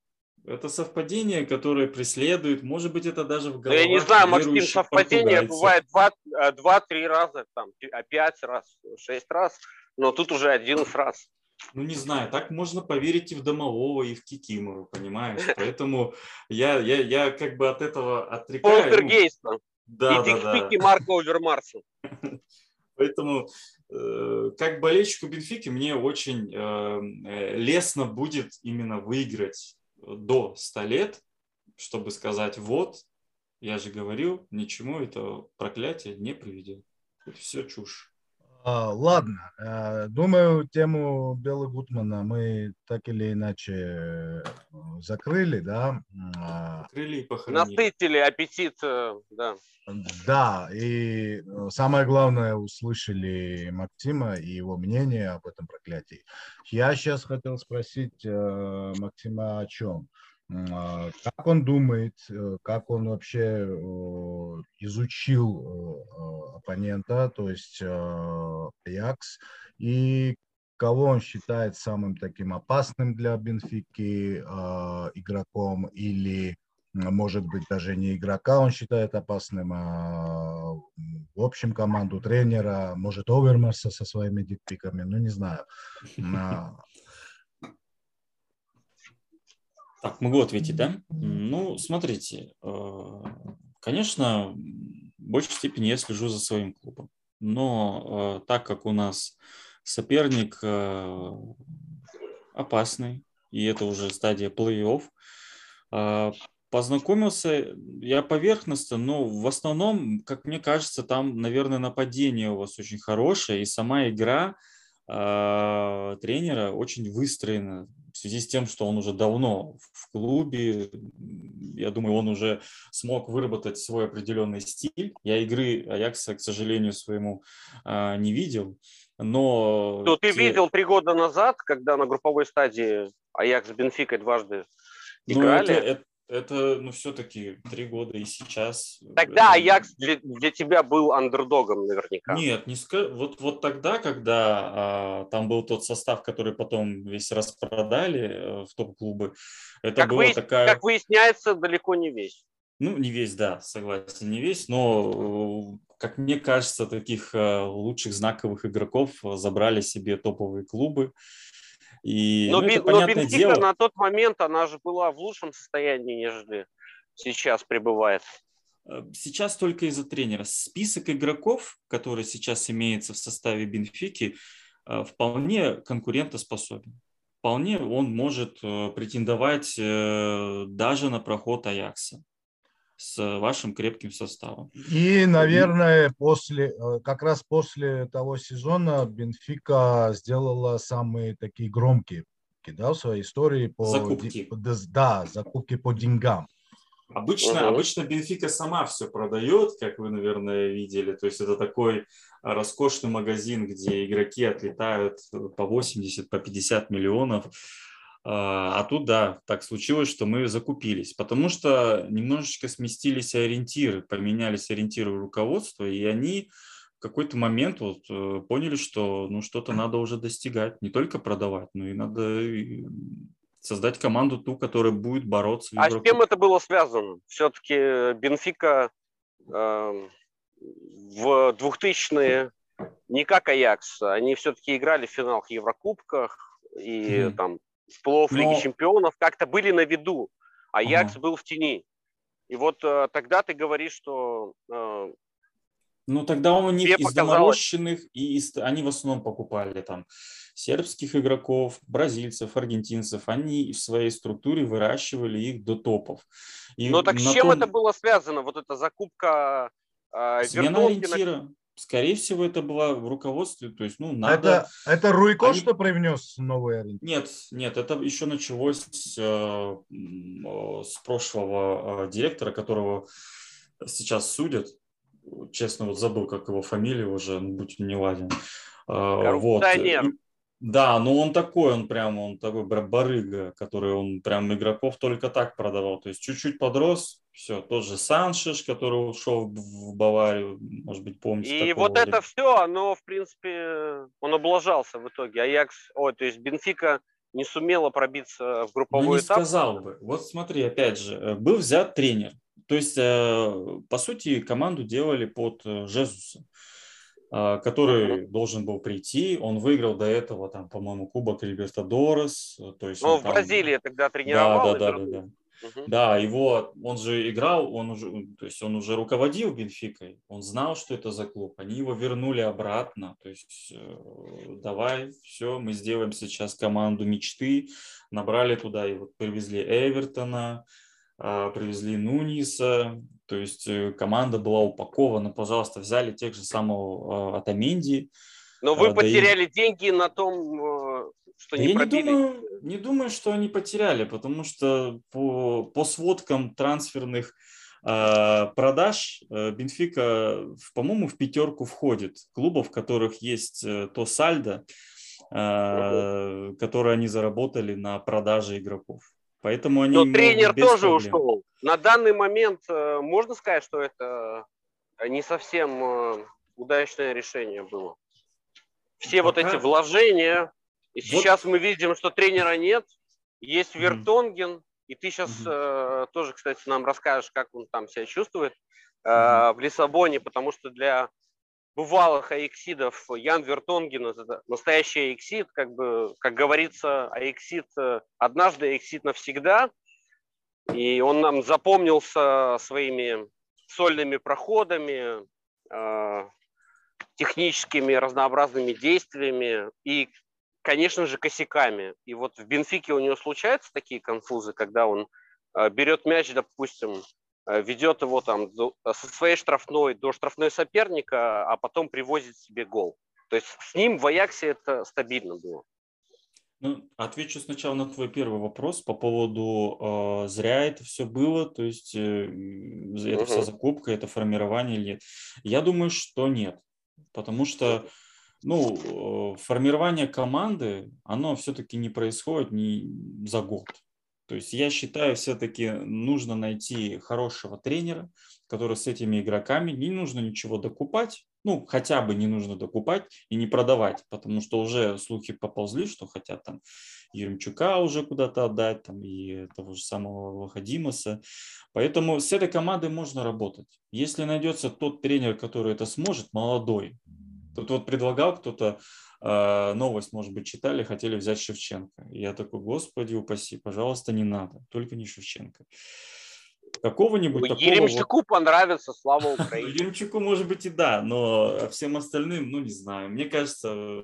Это совпадение, которое преследует, может быть, это даже в Ну, головах я не знаю, Максим, совпадение бывает два- э, два-три раза, там, а пять раз, шесть раз, но тут уже 11 раз. Ну, не знаю, так можно поверить и в Домового, и в Кикимору, понимаешь? Поэтому я, я, я как бы от этого отрекаюсь. ну, Полтергейста да, и да, да. Марка Овермарса. Поэтому э, как болельщику Бенфики мне очень э, лестно будет именно выиграть до 100 лет, чтобы сказать, вот, я же говорил, ничему это проклятие не приведет. Это все чушь. А, ладно, э, думаю, тему Белла Гутмана мы так или иначе э, закрыли, да? А, Крылья и похоронили. Насытили аппетит, э, да. Да, и самое главное, услышали Максима и его мнение об этом проклятии. Я сейчас хотел спросить Максима о чем. А, Как он думает, э, как он вообще изучил э, оппонента, то есть э, Аякс, и кого он считает самым таким опасным для Бенфики игроком или может быть, даже не игрока он считает опасным, а в общем команду тренера, может, Овермарса со своими дикпиками, ну, не знаю. А, Так, могу ответить, да? Ну, смотрите, э, конечно, в большей степени я слежу за своим клубом. Но э, так как у нас соперник э, опасный, и это уже стадия плей-офф, познакомился я поверхностно, но в основном, как мне кажется, там, наверное, нападение у вас очень хорошее, и сама игра тренера очень выстроена в связи с тем, что он уже давно в клубе, я думаю, он уже смог выработать свой определенный стиль. Я игры Аякса, к сожалению, своему а, не видел, но... Ну, ты те- видел три года назад, когда на групповой стадии Аякс с Бенфикой дважды Ну, играли. это, это, это, ну, все-таки три года и сейчас. Тогда это- Аякс для, для тебя был андердогом наверняка. Нет, не ска- вот, вот тогда, когда а, там был тот состав, который потом весь распродали э, в топ-клубы, это как, была выяс- такая... как выясняется, далеко не весь. Ну, не весь, да, согласен, не весь, но, э, как мне кажется, таких э, лучших знаковых игроков э, забрали себе топовые клубы. И, Но, ну, это но Бенфика дело. на тот момент, она же была в лучшем состоянии, нежели сейчас пребывает. Э, Сейчас только из-за тренера. Список игроков, который сейчас имеется в составе Бенфики, э, вполне конкурентоспособен. Вполне он может э, претендовать даже на проход Аякса с вашим крепким составом. И, наверное, после, э, как раз после того сезона Бенфика сделала самые такие громкие да, в своей истории по Закупки. по да, закупки по деньгам. Обычно, Мгм. обычно Бенфика сама все продает, как вы, наверное, видели. То есть это такой а, роскошный магазин, где игроки отлетают по 80, по 50 миллионов. А а тут, да, так случилось, что мы закупились, потому что немножечко сместились ориентиры, поменялись ориентиры руководства, и они в какой-то момент вот э, поняли, что ну что-то надо уже достигать, не только продавать, но и надо и создать команду ту, которая будет бороться. А с чем это было связано? Все-таки Бенфика э, в 2000-е не как Аякс, они все-таки играли в финалах Еврокубках и Мгм. там в плей-офф Но- Лиги Чемпионов как-то были на виду. Аякс был в тени. И вот э, тогда ты говоришь, что э, Ну, тогда у них из доморощенных, и из- они в основном покупали там сербских игроков, бразильцев, аргентинцев. Они в своей структуре выращивали их до топов. И ну так с чем том- это было связано? Вот эта закупка э, Смена Вертонкина? ориентира. Скорее всего, это было в руководстве. То есть, ну, надо... Это, это Руйко, Они- что привнес новый ориентир? Нет, нет, это еще началось с, э, э, с прошлого э, директора, которого сейчас судят. Честно, вот забыл, как его фамилия уже, ну, будь он не ладен. Э, Вот. Да, но он такой, он прям, он такой барыга, который он прям игроков только так продавал. То есть чуть-чуть подрос, все, тот же Саншиш, который ушел в Баварию, может быть, помните. И вот это все, оно, в принципе, он облажался в итоге. Аякс, ой, то есть Бенфика не сумела пробиться в Ну, групповой не этап. сказал бы. Вот смотри, опять же, э, был взят тренер. То есть, э, по сути, команду делали под э, Жезуса, который должен был прийти. Он выиграл до этого, там, по-моему, Кубок Либертадорес. э, То есть Ну, в там- Бразилии тогда Да, тренировал. да, да, да, вернул. да. Мгм. Да, его, он же играл, он уже, то есть он уже руководил Бенфикой, он знал, что это за клуб, они его вернули обратно, то есть э, давай, все, мы сделаем сейчас команду мечты, набрали туда и вот привезли Эвертона, а, привезли Нуниса, то есть э, команда была упакована, пожалуйста, взяли тех же самого Атаменди, Но вы А, да и- потеряли деньги на том, э, что Да не я не думаю, не думаю, что они потеряли, потому что по, по сводкам трансферных э, продаж э, Бенфика, по-моему, в пятерку входит клубов, в которых есть э, то сальдо, э, которое они заработали на продаже игроков. Поэтому они Но тренер тоже проблем. ушел. На данный момент э, можно сказать, что это не совсем э, удачное решение было. Все вот Пока- эти вложения. И Вот- сейчас мы видим, что тренера нет. Есть. Вертонген. И ты сейчас Мгм. тоже, кстати, нам расскажешь, как он там себя чувствует э, в Лиссабоне, потому что для бывалых аексидов Ян Вертонген это настоящий аексид, как бы, как говорится, аексид э, однажды, аексид навсегда. И он нам запомнился своими сольными проходами, э, техническими разнообразными действиями и, конечно же, косяками. И вот в Бенфике у него случаются такие конфузы, когда он э, берет мяч, допустим, ведет его там до- со своей штрафной до штрафной соперника, а потом привозит себе гол. То есть с ним в Аяксе это стабильно было. Ну, отвечу сначала на твой первый вопрос по поводу э, зря это все было, то есть э, это вся Мгм. закупка, это формирование или нет. Я думаю, что нет, потому что ну, э, формирование команды, оно все-таки не происходит не за год. То есть я считаю, все-таки нужно найти хорошего тренера, который с этими игроками, не нужно ничего докупать, ну, хотя бы не нужно докупать и не продавать, потому что уже слухи поползли, что хотят там Еремчука уже куда-то отдать, там и того же самого Вахадимаса. Поэтому с этой командой можно работать. Если найдется тот тренер, который это сможет, молодой. Тут вот предлагал кто-то э, новость, может быть, читали, хотели взять Шевченко. И я такой, господи, упаси, пожалуйста, не надо, только не Шевченко. Какого-нибудь такого... вот- Еремчуку понравится, слава ну, Украине. Еремчуку, может быть, и да, но всем остальным, ну, не знаю. Мне кажется, э,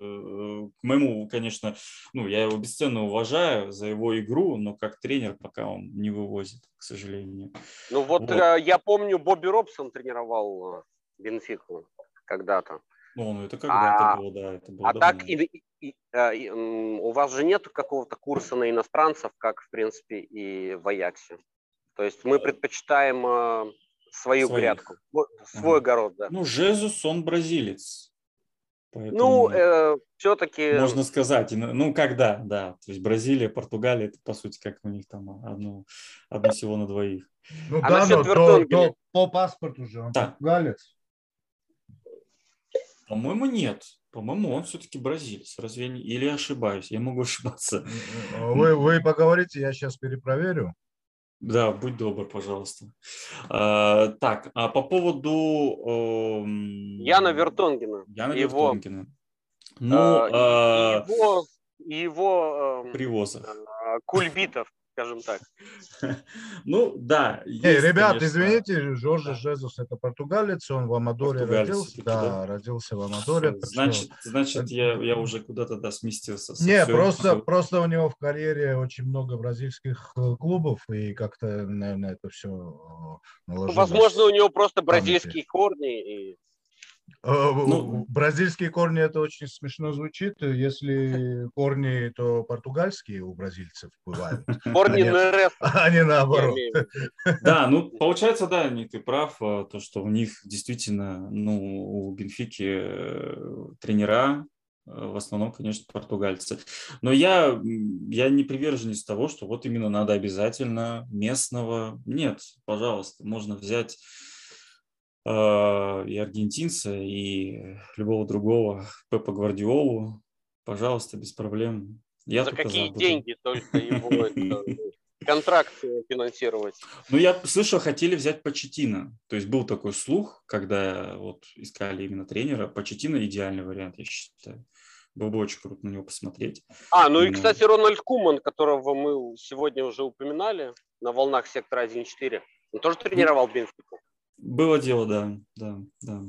к моему, конечно, ну, я его бесценно уважаю за его игру, но как тренер пока он не вывозит, к сожалению. Ну вот, Вот. э, я помню, Бобби Робсон тренировал э, Бенфику когда-то. Ну, ну, это когда-то А- было, да, это было А давно. так и, и- и, э, и, м, у вас же нет какого-то курса на иностранцев, как, в принципе, и в Аяксе. То есть мы предпочитаем э, свою Своих. грядку, свой- свой огород, да. Ну, Жезус, он бразилец. Поэтому Ну, все-таки можно сказать, ну, когда, да. То есть Бразилия, Португалия, это, по сути, как у них там одно, одно всего на двоих. Ну А да, но Вертонгена? то по паспорту же он Да. португалец. По-моему, нет. По-моему, он все-таки бразилец. Разве не... Или я ошибаюсь? Я могу ошибаться. Вы, вы поговорите, я сейчас перепроверю. Да, будь добр, пожалуйста. А, так, а по поводу... эм, Яна Вертонгена. Яна его, Вертонгена. Ну, э, а, и его, его эм, привоза. э, кульбитов, скажем так. Ну, да. Эй, есть, ребят, конечно. извините, Жоржа Да. Жезус это португалец, он в Амадоре Португалец родился. Да, да? родился в Амадоре. Значит, значит я, я уже куда-то да, сместился. Не, просто, просто у него в карьере очень много бразильских э, клубов, и как-то, наверное, это все наложилось. Возможно, у него просто бразильские корни. И... Э, Ну- Бразильские корни это очень смешно звучит. Если корни, то португальские у бразильцев бывают, Корни Нет. НРС. а не наоборот. Да, ну, получается, да, Ник, ты прав, а, то, что у них действительно, ну, у Бенфики э, тренера, э, в основном, конечно, португальцы. Но я, я не приверженец того, что вот именно надо обязательно местного. Нет, пожалуйста, можно взять э, и аргентинца, и любого другого Пепа Гвардиолу. Пожалуйста, без проблем. Я За какие буду. деньги только его контракт э, финансировать? Ну, я слышал, хотели взять Почетина. То есть был такой слух, когда вот искали именно тренера. Почетина идеальный вариант, я считаю. Было бы очень круто на него посмотреть. А, ну и, кстати, Рональд Куман, которого мы сегодня уже упоминали на волнах сектора 1.4, он тоже тренировал Бенфику. Было дело, да, да, да.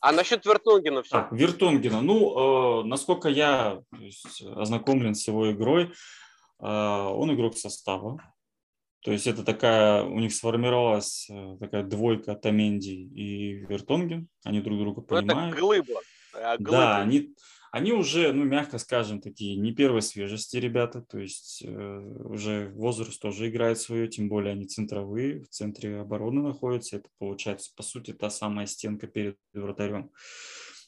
А насчет Вертонгена все. А, Вертонгена. Ну, э, насколько я есть, ознакомлен с его игрой, э, он игрок состава. То есть это такая, у них сформировалась э, такая двойка Таменди и Вертонген. Они друг друга Ну, это понимают. глыба. А, глыбы. Да, они, они уже, ну, мягко скажем, такие не первой свежести ребята, то есть э, уже возраст тоже играет свое, тем более они центровые, в центре обороны находятся, это получается, по сути, та самая стенка перед вратарем.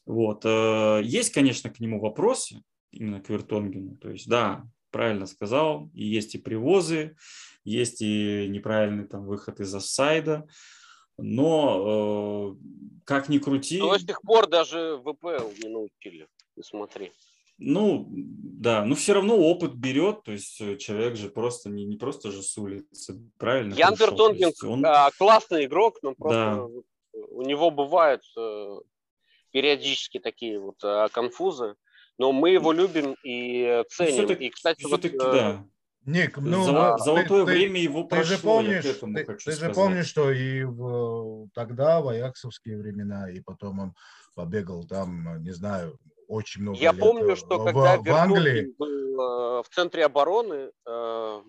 Вот. э, Есть, конечно, к нему вопросы, именно к Вертонгену, то есть, да, правильно сказал, и есть и привозы, есть и неправильный там выход из офсайда, но э, как ни крути... Но с тех пор даже ВПЛ не научили. Смотри. Ну, да, но все равно опыт берет, то есть э, человек же просто не, не просто же с улицы, правильно? Ян пришел, то Вертонген есть он- а, классный игрок, но просто Да. вот у него бывают э, периодически такие вот э, конфузы. Но мы его любим и э, ценим. всё-таки- и, кстати, вот, э, да. Ник, ну, Золо- ты- золотое ты- время его Ты прошло, же я помнишь, к этому ты, хочу ты же сказать. помнишь, что и в, тогда, в аяксовские времена, и потом он побегал там, не знаю, очень много Я лет помню, что в, когда в Англии. Был э, в центре обороны, э,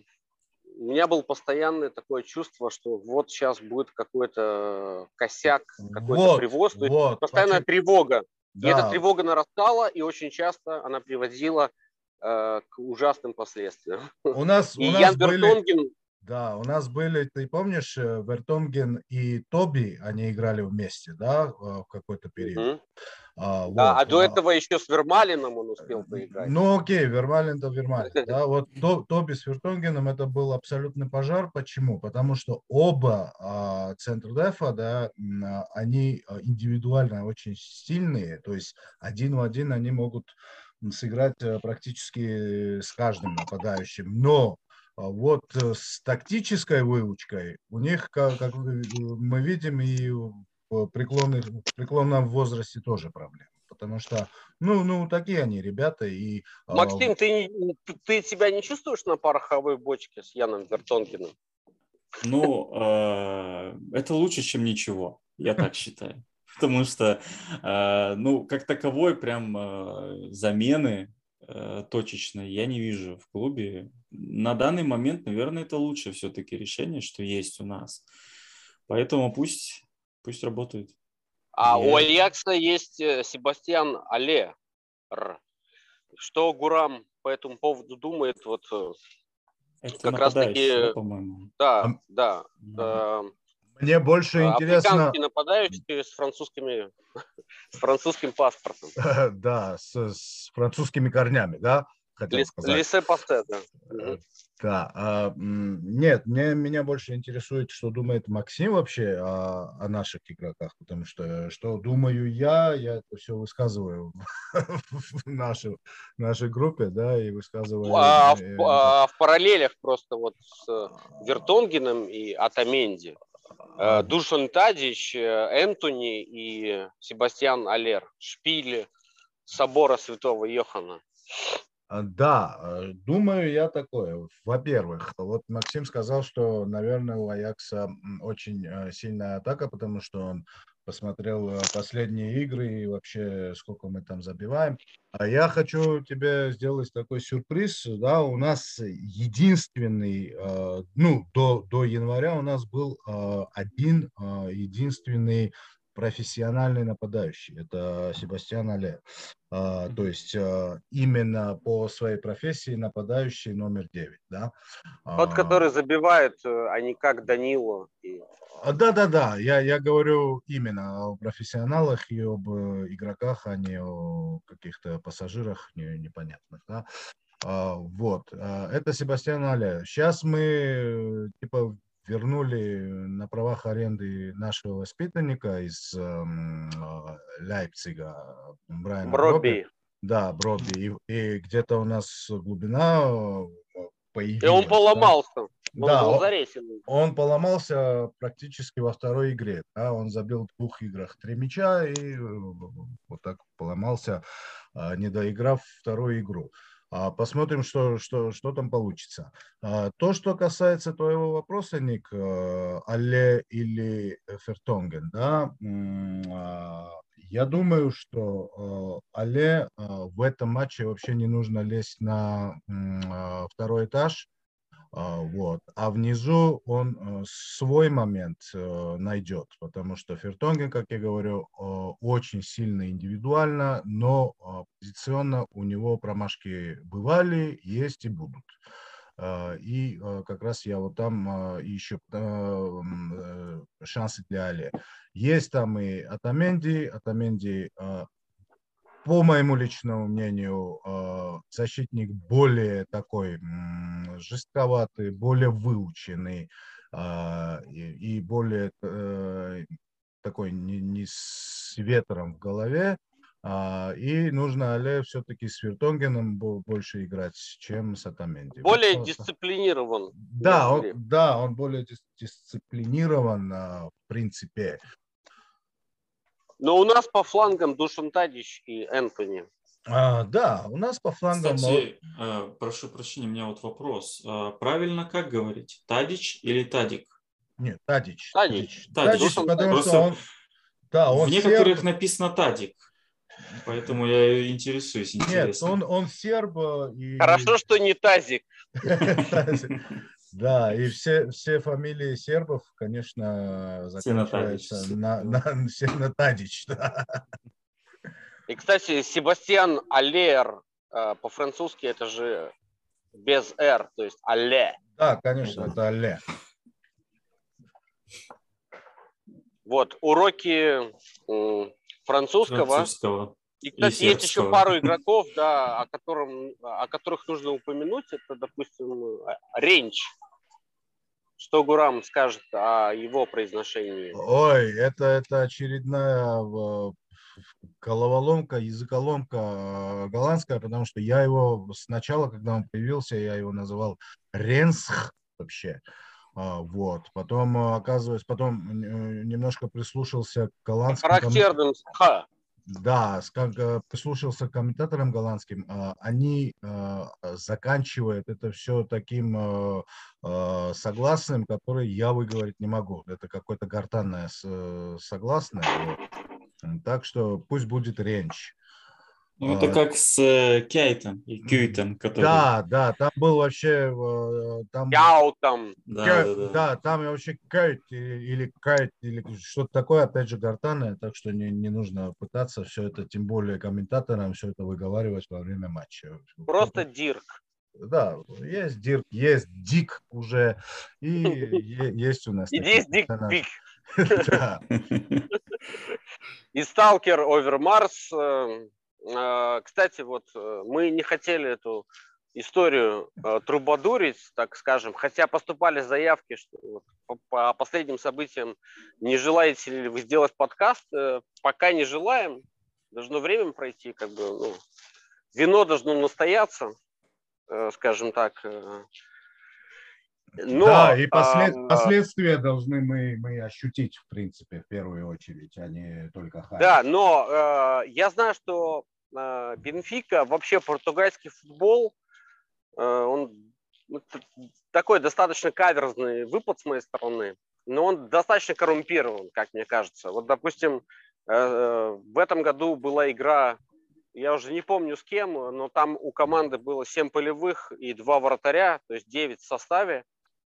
у меня было постоянное такое чувство, что вот сейчас будет какой-то косяк, какой-то Вот, привоз. Вот, постоянная почему- тревога. И да, эта тревога нарастала, и очень часто она приводила э, к ужасным последствиям. у нас, у И нас Ян были, Вертонген, да, у нас были, ты помнишь, э, Вертонген и Тоби, они играли вместе, да, э, в какой-то период. мгм. А, Да, вот, а до а- этого еще с Вермалином он успел поиграть. Ну окей, Вермалин то Вермалин. Да, вот То- Тоби с Вертонгеном это был абсолютный пожар. Почему? Потому что оба а, центр дефа, да, а, они а, индивидуально очень сильные. То есть один в один они могут сыграть э, практически с каждым нападающим. Но а, вот э, с тактической выучкой у них, как, как вы- мы видим, и в преклонных, в преклонном возрасте тоже проблемы. Потому что, ну, ну, такие они ребята. И, а, Максим, ты, не- ты, ты себя не чувствуешь на пороховой бочке с Яном Вертонгеном? Ну, э, это лучше, чем ничего, я так считаю. Потому что, э, ну, как таковой прям э, замены э, точечной я не вижу в клубе. На данный момент, наверное, это лучшее все-таки решение, что есть у нас. Поэтому пусть, пусть работает. А у Я- Аякса есть э, Себастьян Але. Что Гурам по этому поводу думает? Вот, э, Это Как раз таки, да, да, да. Э, Мне больше интересно, Африканский нападающий с французскими, с французским паспортом. да, с, с французскими корнями, да. Лисе Пассе, да. Мгм. Да, а, нет, мне, меня больше интересует, что думает Максим вообще о, о наших игроках, потому что что думаю я, я это все высказываю в нашей, нашей группе, да, и высказываю. А, э, в, а в параллелях просто вот с Вертонгеном и Атаменди. Э, Душан Тадич, э, Энтони и Себастьян Алер. Шпили собора святого Йохана. А, Да, э, думаю я такое. Во-первых, вот Максим сказал, что, наверное, у Аякса очень э, сильная атака, потому что он посмотрел последние игры и вообще сколько мы там забиваем. А я хочу тебе сделать такой сюрприз. Да, у нас единственный, ну, до, до января у нас был один единственный профессиональный нападающий. Это Себастьян Але. А, то есть а, именно по своей профессии нападающий номер 9, да. Тот, А, который забивает, э, а не как Данило. И- а, Да, да, да. Я, я говорю именно о профессионалах и об э, игроках, а не о каких-то пассажирах не- непонятных, да. А, Вот. Это Себастьян Але. Сейчас мы э, типа вернули на правах аренды нашего воспитанника из эм, а, Лейпцига, Брайана Броби. Броби. Да, Броби. И, и где-то у нас глубина э, появилась. И он да. поломался. Он Да, был зарезан. Он поломался практически во второй игре. Да? Он забил в двух играх три мяча и э, вот так поломался, а, не доиграв вторую игру. А, Посмотрим, что, что, что там получится. А, То, что касается твоего вопроса, Ник, э, Алле или Фертонген, да, а, я думаю, что э, Алле э, в этом матче вообще не нужно лезть на второй этаж, Вот. А внизу он э, свой момент э, найдет, потому что Фертонген, как я говорю, очень сильно индивидуально, но э, позиционно у него промашки бывали, есть и будут. Э, И э, как раз я вот там ищу шансы для Али. Есть там и Атаменди. Атаменди по моему личному мнению, э, защитник более такой жестковатый, более выученный э, и, более э, такой не, с ветром в голове. А, И нужно Але все-таки с Вертонгеном бо- больше играть, чем с Атаменди. Вот Более просто- дисциплинирован. Да, он, да, он более дис- дисциплинирован а, в принципе. Но у нас по флангам Душан Тадич и Энтони. А, да, у нас по флангам... Кстати, э, прошу прощения, у меня вот вопрос. А, Правильно как говорить? Тадич или Тадик? Нет, Тадич. Тадич. Тадич. Тадич, потому Просто что он... Да, он В некоторых серб. написано Тадик. Поэтому я интересуюсь. Нет, Интересно. он, он серб. э, И... Хорошо, что не Тазик. Да, и все, все фамилии сербов, конечно, заканчиваются на, на, все на Тадич. да. И, кстати, Себастьян Аллер э, по-французски это же без «р», то есть «алле». Да, конечно, это Алле. Вот, уроки французского. Французского. И, кстати, есть еще пару игроков, да, о, котором, о которых нужно упомянуть. Это, допустим, Ренч. Что Гурам скажет о его произношении? Ой, это, это очередная головоломка, языколомка э, голландская, потому что я его сначала, когда он появился, я его называл Ренсх вообще. А, Вот. Потом, э, оказывается, потом э, немножко прислушался к голландским... ком- Характерным «х». Да, как э, прислушался к комментаторам голландским, а, они э, заканчивают это все таким э, согласным, который я выговорить не могу. Это какое-то гортанное э, согласное. Так что пусть будет ренч. Ну, это А. как с э, Кейтом и Кюйтом, который... Да, да, там был вообще... э, Там, Яу там. да, Кэ- да, да. да, там вообще кайт или, кайт или что-то такое, опять же, гортанное, так что не, не нужно пытаться все это, тем более комментаторам, все это выговаривать во время матча. Просто Дирк. Да, есть Дирк, есть Дик уже, и есть у нас... И здесь Дик. Пик. И Сталкер Овермарс. Э, Кстати, вот э, мы не хотели эту историю э, трубадурить, так скажем, хотя поступали заявки, что вот по, по последним событиям не желаете ли вы сделать подкаст, э, пока не желаем, должно время пройти, как бы, ну, вино должно настояться, э, скажем так. э. Но, да, и послед- а, последствия должны мы, мы ощутить, в принципе, в первую очередь, а не только хайп. Да, но э, я знаю, что э, Бенфика, вообще португальский футбол, э, он ну, такой достаточно каверзный выпад с моей стороны, но он достаточно коррумпирован, как мне кажется. Вот, допустим, э, в этом году была игра, я уже не помню с кем, но там у команды было 7 полевых и 2 вратаря, то есть 9 в составе.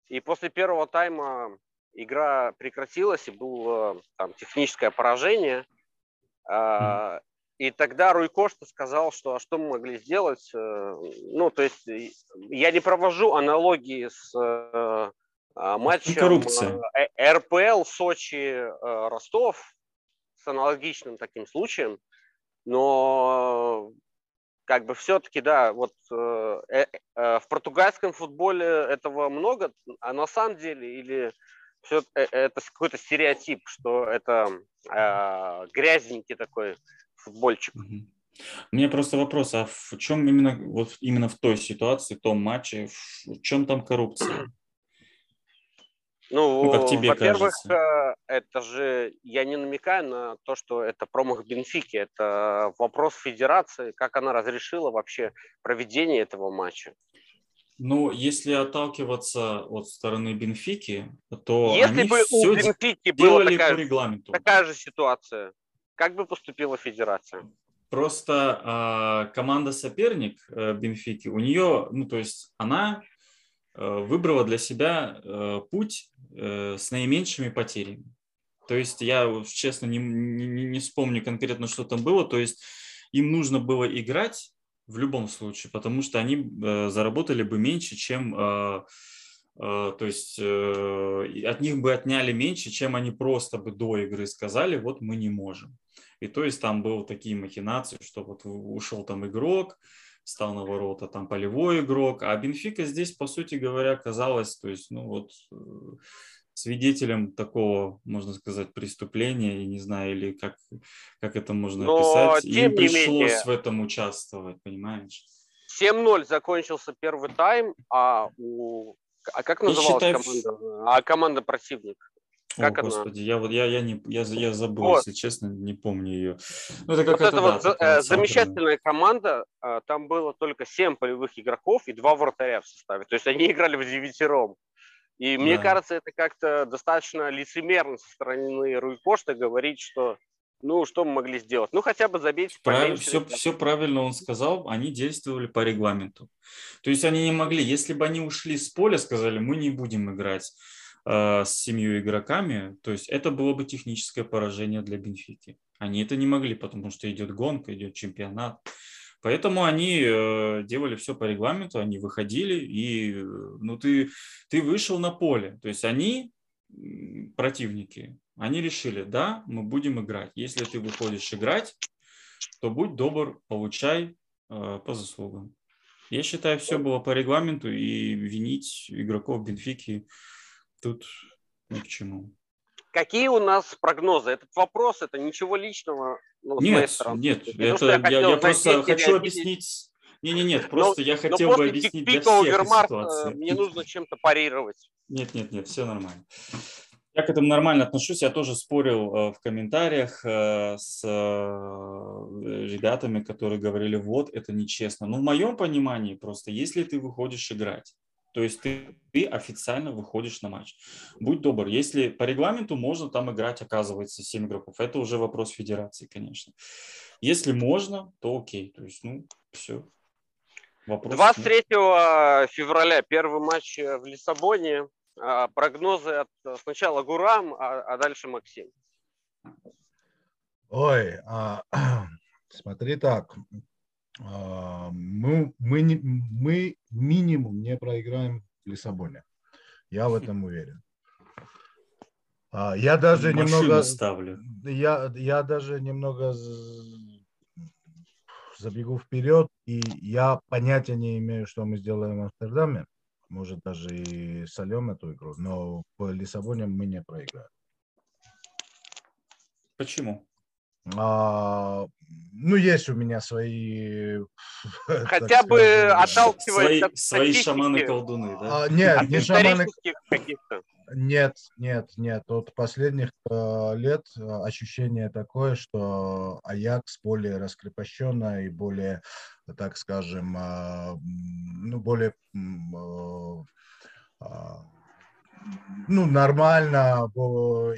И после первого тайма игра прекратилась, и было там техническое поражение. А, И тогда Руй Кошта сказал, что а что мы могли сделать? Э, Ну, то есть я не провожу аналогии с э, а, матчем коррупция. э, РПЛ Сочи э, Ростов с аналогичным таким случаем, но как бы все-таки, да, вот э, э, э, в португальском футболе этого много, а на самом деле или все это с- какой-то стереотип, что это э, грязненький такой футбольчик. У меня просто вопрос, а в чем именно, вот именно в той ситуации, в том матче, в чем там коррупция? Ну, Ну, как тебе во-первых, кажется. э, это же я не намекаю на то, что это промах Бенфики, это вопрос федерации, как она разрешила вообще проведение этого матча. Ну, если отталкиваться от стороны Бенфики, то Если они бы у Бенфики была делали по такая, регламенту. такая же ситуация, как бы поступила федерация? Просто а, команда соперник э, Бенфики, у нее, ну то есть она э, выбрала для себя э, путь э, с наименьшими потерями. То есть я честно не, не, не вспомню конкретно, что там было. То есть им нужно было играть в любом случае, потому что они э, заработали бы меньше, чем, э, э, то есть э, от них бы отняли меньше, чем они просто бы до игры сказали, вот мы не можем. И то есть там были такие махинации, что вот ушел там игрок, стал на ворота там полевой игрок, а Бенфика здесь, по сути говоря, оказалась, то есть, ну вот, э, свидетелем такого, можно сказать, преступления, я не знаю, или как, как это можно Но, описать, и им пришлось менее- в этом участвовать, понимаешь? 7-0 закончился первый тайм, а у... А как Я называлась считаю, команда? А команда противник? Как О, она? господи, я вот я, я не я, я забыл, Вот. если честно, не помню ее. Ну, это Вот какая-то, это да, вот за- такая э, замечательная команда. а, Там было только 7 полевых игроков и 2 вратаря в составе. То есть они играли в девятером. И мне Да. кажется, это как-то достаточно лицемерно со стороны Руй Кошта говорить, что ну, что мы могли сделать? Ну, хотя бы Правильно, поменьше. все, все правильно он сказал, они действовали по регламенту. То есть они не могли, если бы они ушли с поля, сказали, мы не будем играть э, с семью игроками, то есть это было бы техническое поражение для Бенфики. Они это не могли, потому что идет гонка, идет чемпионат. Поэтому они э, делали все по регламенту, они выходили, и э, ну, ты, ты вышел на поле. То есть они, противники, они решили, да, мы будем играть. Если ты выходишь играть, то будь добр, получай э, по заслугам. Я считаю, все было по регламенту, и винить игроков Бенфики тут ни к чему. Какие у нас прогнозы? Этот вопрос, это ничего личного ну, с моей Нет, стороны. нет, это я, хотел я просто хочу объяснить. Не, не, нет, Но- просто я но хотел бы объяснить для всех ситуацию. мне нужно чем-то парировать. Нет, нет, нет, все нормально. Я к этому нормально отношусь. Я тоже спорил э, в комментариях э, с э, ребятами, которые говорили, вот, это нечестно. Но в моем понимании просто, если ты выходишь играть, то есть ты, ты официально выходишь на матч. Будь добр, если по регламенту можно там играть, оказывается, 7 игроков. Это уже вопрос федерации, конечно. Если можно, то окей. То есть, ну, все. Вопрос 23 февраля первый матч э, в Лиссабоне. А, Прогнозы от э, сначала Гурам, а, а дальше Максим. Ой, а, смотри так. А, мы, мы, не- мы минимум не проиграем в Лиссабоне. Я в этом уверен. А, Я даже Машину немного... ставлю. Я, я даже немного забегу вперед, и я понятия не имею, что мы сделаем в Амстердаме. Может, даже и сольем эту игру, но в Лиссабоне мы не проиграем. Почему? А, ну, есть у меня свои... Хотя бы скажем, отталкиваясь Свои, от свои шаманы-колдуны, да? а, Нет, от не шаманы, каких-то. Нет, нет, нет. От последних э, лет э, ощущение такое, что Аякс более раскрепощенная и более, так скажем, э, ну, более а, ну, нормально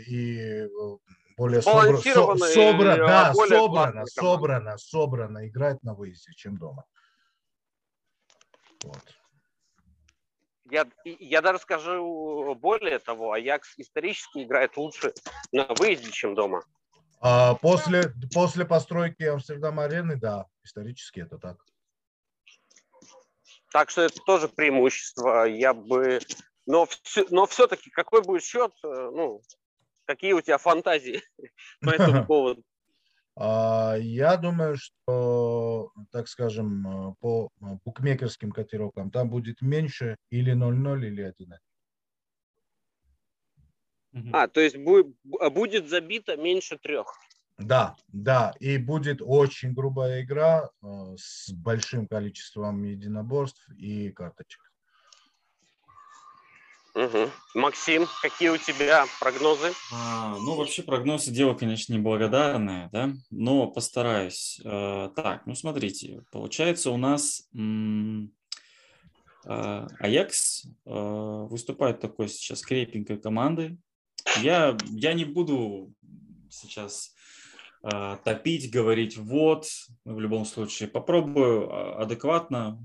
и более собра- со- Сбалансированно и, собра- да, более собрано, собрано, собрано играет на выезде, чем дома. Вот. Я, я даже скажу более того, Аякс исторически играет лучше на выезде, чем дома. А после, после постройки Амстердам-арены, да, исторически это так. Так что это тоже преимущество. Я бы... Но, все, но все-таки какой будет счет? э, Ну, какие у тебя фантазии по этому поводу? А, Я думаю, что, так скажем, э, по э, букмекерским котировкам там будет меньше или 0-0, или 1 Мгм. А, то есть бу- будет забито меньше трех. Да, да, и будет очень грубая игра э, с большим количеством единоборств и карточек. Мгм. Максим, какие у тебя прогнозы? А, ну, вообще прогнозы дело, конечно, неблагодарное, да, но постараюсь. Э, так, ну смотрите, получается у нас м, э, Аякс э, выступает такой сейчас крепенькой командой. Я, я не буду сейчас э, топить, говорить вот, в любом случае попробую а, адекватно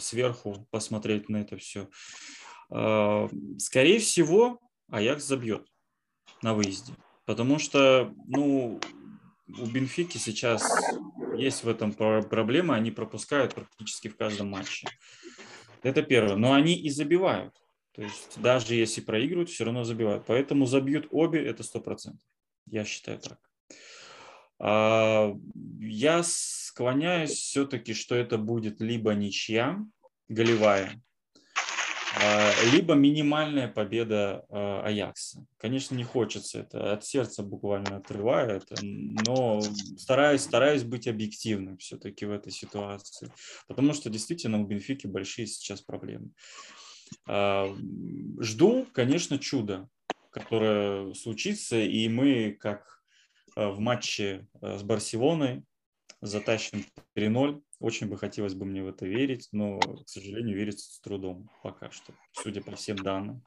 сверху посмотреть на это все. Э, скорее всего, Аякс забьет на выезде. Потому что, ну, у Бенфики сейчас есть в этом про- проблема, они пропускают практически в каждом матче. Это первое. Но они и забивают. То есть даже если проигрывают, все равно забивают. Поэтому забьют обе, это 100%. Я считаю так. А, Я склоняюсь все-таки, что это будет либо ничья, голевая, а, либо минимальная победа а, Аякса. Конечно, не хочется это, от сердца буквально отрываю это, но стараюсь, стараюсь быть объективным все-таки в этой ситуации, потому что действительно у Бенфики большие сейчас проблемы. А, Жду, конечно, чуда, которое случится, и мы, как а, в матче а, с Барселоной, затащим 3-0. Очень бы хотелось бы мне в это верить, но, к сожалению, верится с трудом пока что, судя по всем данным.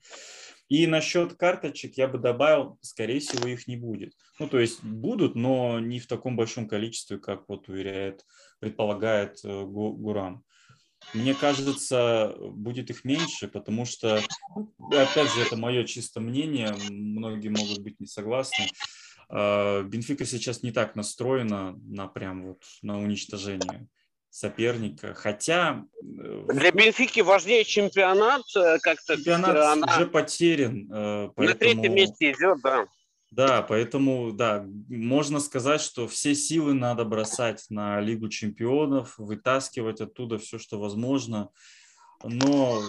И насчет карточек я бы добавил, скорее всего, их не будет. Ну, то есть будут, но не в таком большом количестве, как вот уверяет, предполагает э, Гу- Гурам. Мне кажется, будет их меньше, потому что, опять же, это мое чисто мнение, многие могут быть не согласны. А, Бенфика сейчас не так настроена на прям вот на уничтожение соперника, хотя э, Для Бенфики важнее чемпионат, э, как-то чемпионат э, она уже потерян, э, на третьем поэтому- месте идет, да. Да, поэтому, да, можно сказать, что все силы надо бросать на Лигу чемпионов, вытаскивать оттуда все, что возможно. Но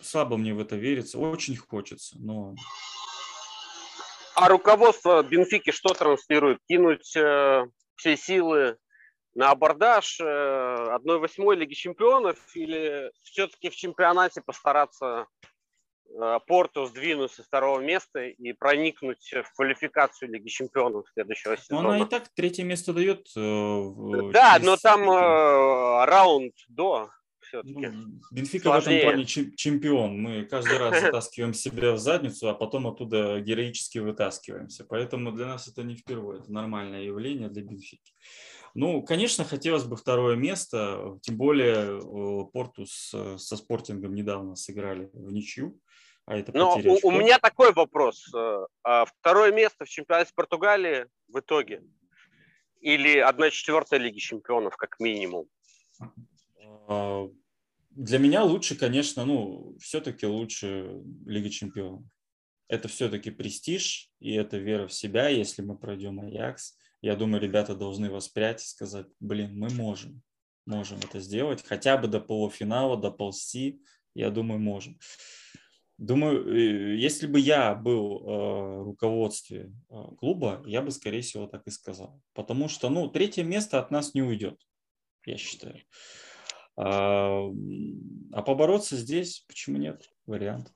слабо мне в это верится. Очень хочется, но А руководство Бенфики что транслирует? Кинуть э, все силы на абордаж э, 1-8 Лиги Чемпионов или все-таки в чемпионате постараться э, Порту сдвинуть со второго места и проникнуть в квалификацию Лиги Чемпионов следующего сезона? она и так третье место дает. э, в- Да, через но там э, раунд до все-таки. Ну, Бенфика в этом сложнее. плане чем- чемпион. Мы каждый раз затаскиваем себя в задницу, а потом оттуда героически вытаскиваемся. Поэтому для нас это не впервые. Это нормальное явление для Бенфики. Ну, конечно, хотелось бы второе место. Тем более Порту с- со Спортингом недавно сыграли в ничью. А это Но потеря у, у меня такой вопрос. Э, а Второе место в чемпионате Португалии в итоге? Или 1-4 Лиги Чемпионов, как минимум? Для меня лучше, конечно, ну, все-таки лучше Лига Чемпионов. это все-таки престиж, и это вера в себя. Если мы пройдем Аякс, я думаю, ребята должны воспрять и сказать, блин, мы можем, можем это сделать, хотя бы до полуфинала, доползти, я думаю, можем. Думаю, э, если бы я был э, в руководстве э, клуба, я бы, скорее всего, так и сказал. Потому что, ну, третье место от нас не уйдет, я считаю. А, а побороться здесь, почему нет? Вариант.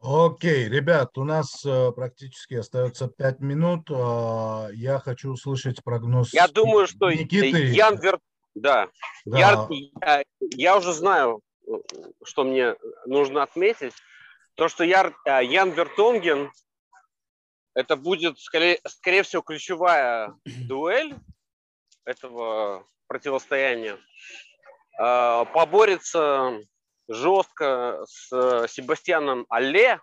Окей, ребят, у нас э, практически остается пять минут. Э, я хочу услышать прогноз. Я думаю, что Никиты. Ян Вер... Да. Да. Я, я, я уже знаю, что мне нужно отметить. То, что Яр, а, Ян Вертонген, это будет, скорее, скорее всего, ключевая дуэль этого противостояния. А, Поборется жестко с э, Себастьяном Алле,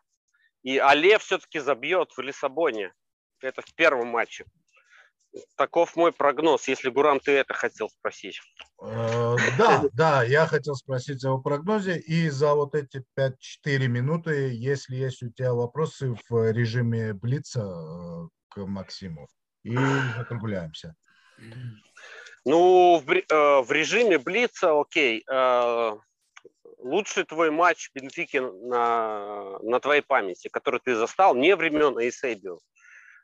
и Алле все-таки забьет в Лиссабоне. Это в первом матче. Таков мой прогноз, если, Гурам, ты это хотел спросить. Э, Да, да, я хотел спросить о прогнозе. И за вот эти 5-4 минуты, если есть у тебя вопросы в режиме Блица э, к Максиму, и закругляемся. Ну, в, э, в режиме Блица, окей. э, лучший твой матч Бенфики на, на твоей памяти, который ты застал, не времен Эйсебио,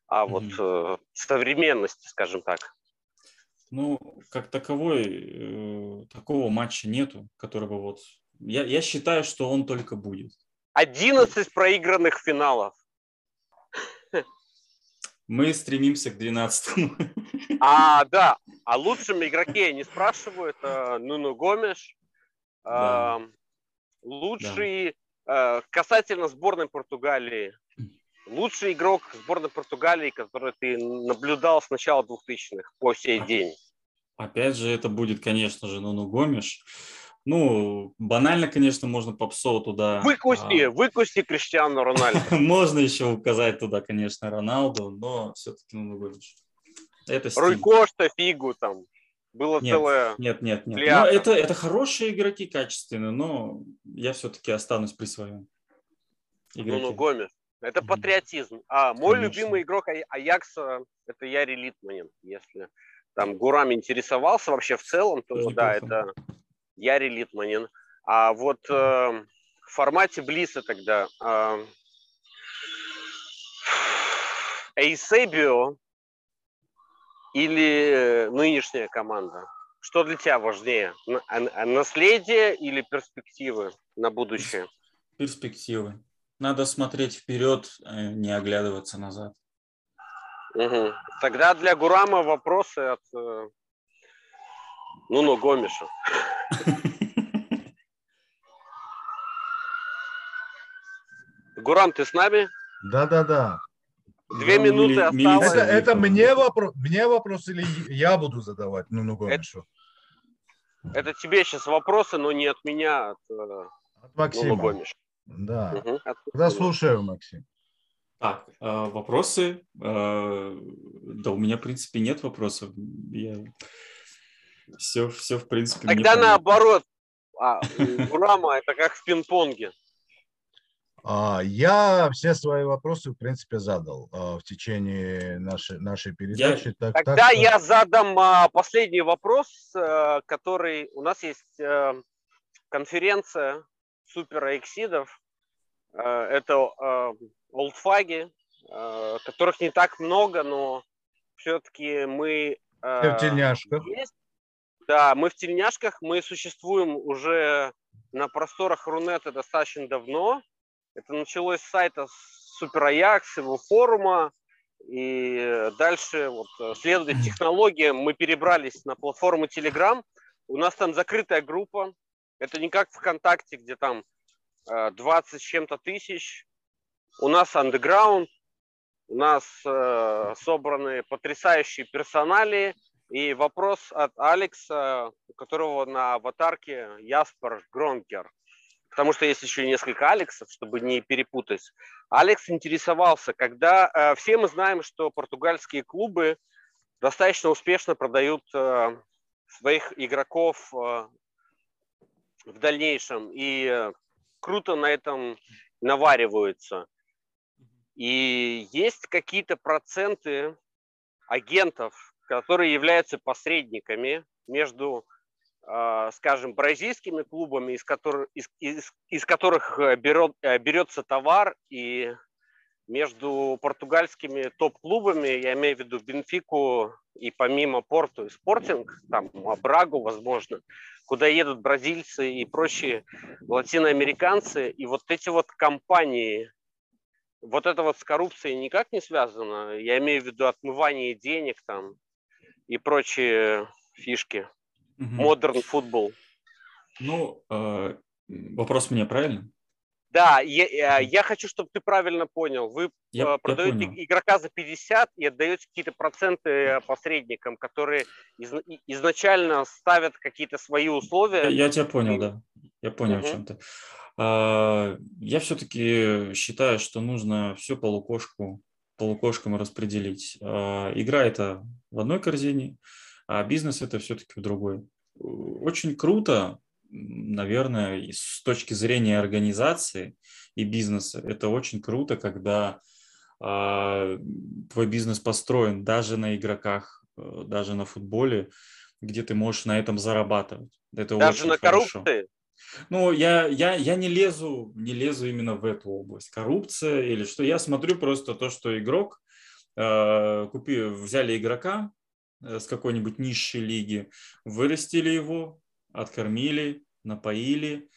а вот Мгм. э, современности, скажем так. Ну, как таковой, э, такого матча нету, которого вот... Я, я считаю, что он только будет. 11 проигранных финалов. Мы стремимся к 12 А, да, о лучшем игроке не спрашиваю, это Нуну Гомеш. Да. А, Лучший, э, касательно сборной Португалии, лучший игрок сборной Португалии, который ты наблюдал с начала 2000-х по сей день. Опять же, это будет, конечно же, Нуну Гомеш. Ну, банально, конечно, можно попсово туда... Выкуси, а, выкуси Криштиану Рональдо. Можно еще указать туда, конечно, Роналду, но все-таки Нуну Гомеш. Это стиль. Кошта, Фигу там. Было Нет, целое... Нет, нет, нет. Но это, это хорошие игроки качественные, но я все-таки останусь при своем. Игроке. Нуну Гомес. Это патриотизм. А мой Конечно. любимый игрок Аякса это Яри Литманин. Если там Гурам интересовался вообще в целом, то Тоже да, это Яри Литманин. А вот э, в формате Блиса тогда э, Эйсебио или нынешняя команда? Что для тебя важнее? А- а Наследие или перспективы на будущее? Перспективы. Надо смотреть вперед, э, не оглядываться назад. Мгм. Тогда для Гурама вопросы от э, Нуно Гомеша. Гурам, ты с нами? Да-да-да. Две Ну, минуты мили- осталось. Это, это мне вопрос, мне вопрос или я буду задавать Нуну Гомешу? Это тебе сейчас вопросы, но не от меня, а от э, От Максима. Гомеша. Да. От- Тогда слушаю, Максим. Так, э, вопросы? Э, Да у меня, в принципе, нет вопросов. Я... Все, все, в принципе, Тогда наоборот. А, у Гурама это как в пинг-понге. А, Я все свои вопросы, в принципе, задал а, в течение нашей, нашей передачи. Так, так Тогда что- я задам а, последний вопрос, э, который у нас есть э, конференция супер эксидов. Э, это олдфаги, которых не так много, но все-таки мы Все в тельняшках. есть. Да, мы в тельняшках, мы существуем уже на просторах Рунета достаточно давно. Это началось с сайта Супер Аякс, его форума, и дальше вот э, следуя технологиям мы перебрались на платформу Telegram. У нас там закрытая группа. Это не как ВКонтакте, где там э, 20 с чем-то тысяч. У нас андеграунд, у нас э, собраны потрясающие персонали. И вопрос от Алекса, у которого на аватарке Яспер Гронкер. Потому что есть еще несколько Алексов, чтобы не перепутать. Алекс интересовался, когда э, все мы знаем, что португальские клубы достаточно успешно продают э, своих игроков э, в дальнейшем и э, круто на этом навариваются. И есть какие-то проценты агентов, которые являются посредниками между, э, скажем, бразильскими клубами, из которых, из, из, из которых э, берет, э, берется товар, и между португальскими топ-клубами, я имею в виду Бенфику и помимо Порту и Спортинг, там Брагу, возможно, куда едут бразильцы и прочие латиноамериканцы. И вот эти вот компании, вот это вот с коррупцией никак не связано. Я имею в виду отмывание денег там и прочие фишки. Модерн футбол. Ну, э, вопрос мне правильно? Да, я, я хочу, чтобы ты правильно понял. Вы Я- я продаете понял. игрока за 50 и отдаете какие-то проценты посредникам, которые из- изначально ставят какие-то свои Я, условия. я тебя понял, да. Я понял, Мгм. о чем ты. А, Я все-таки считаю, что нужно все полукошку, полукошкам распределить. А, Игра это в одной корзине, а бизнес это все-таки в другой. Очень круто, наверное, с точки зрения организации и бизнеса, это очень круто, когда а, твой бизнес построен даже на игроках, э, даже на футболе, где ты можешь на этом зарабатывать. Это Даже очень на хорошо. коррупции. Ну, я, я, я не лезу, не лезу именно в эту область. Коррупция или что. Я смотрю просто то, что игрок, э, купи, взяли игрока э, с какой-нибудь низшей лиги, вырастили его, откормили, напоили,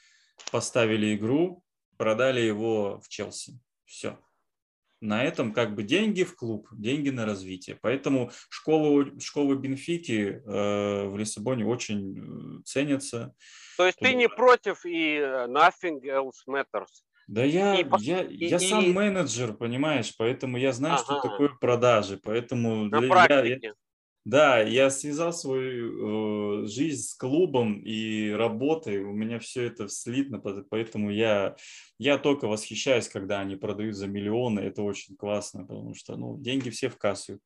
поставили игру, продали его в Челси. Все. На этом как бы деньги в клуб, деньги на развитие. Поэтому школы, школы Бенфики э, в Лиссабоне очень э, ценятся. То есть ты Туда. не против и э, nothing else matters. Да я, И я, и- я сам и- менеджер, понимаешь, поэтому я знаю, что Ага. такое продажи, поэтому На для- я- практике. я- да, я связал свою э, жизнь с клубом и работой, у меня все это слитно, по- поэтому я, я только восхищаюсь, когда они продают за миллионы, это очень классно, потому что ну, деньги все в кассу.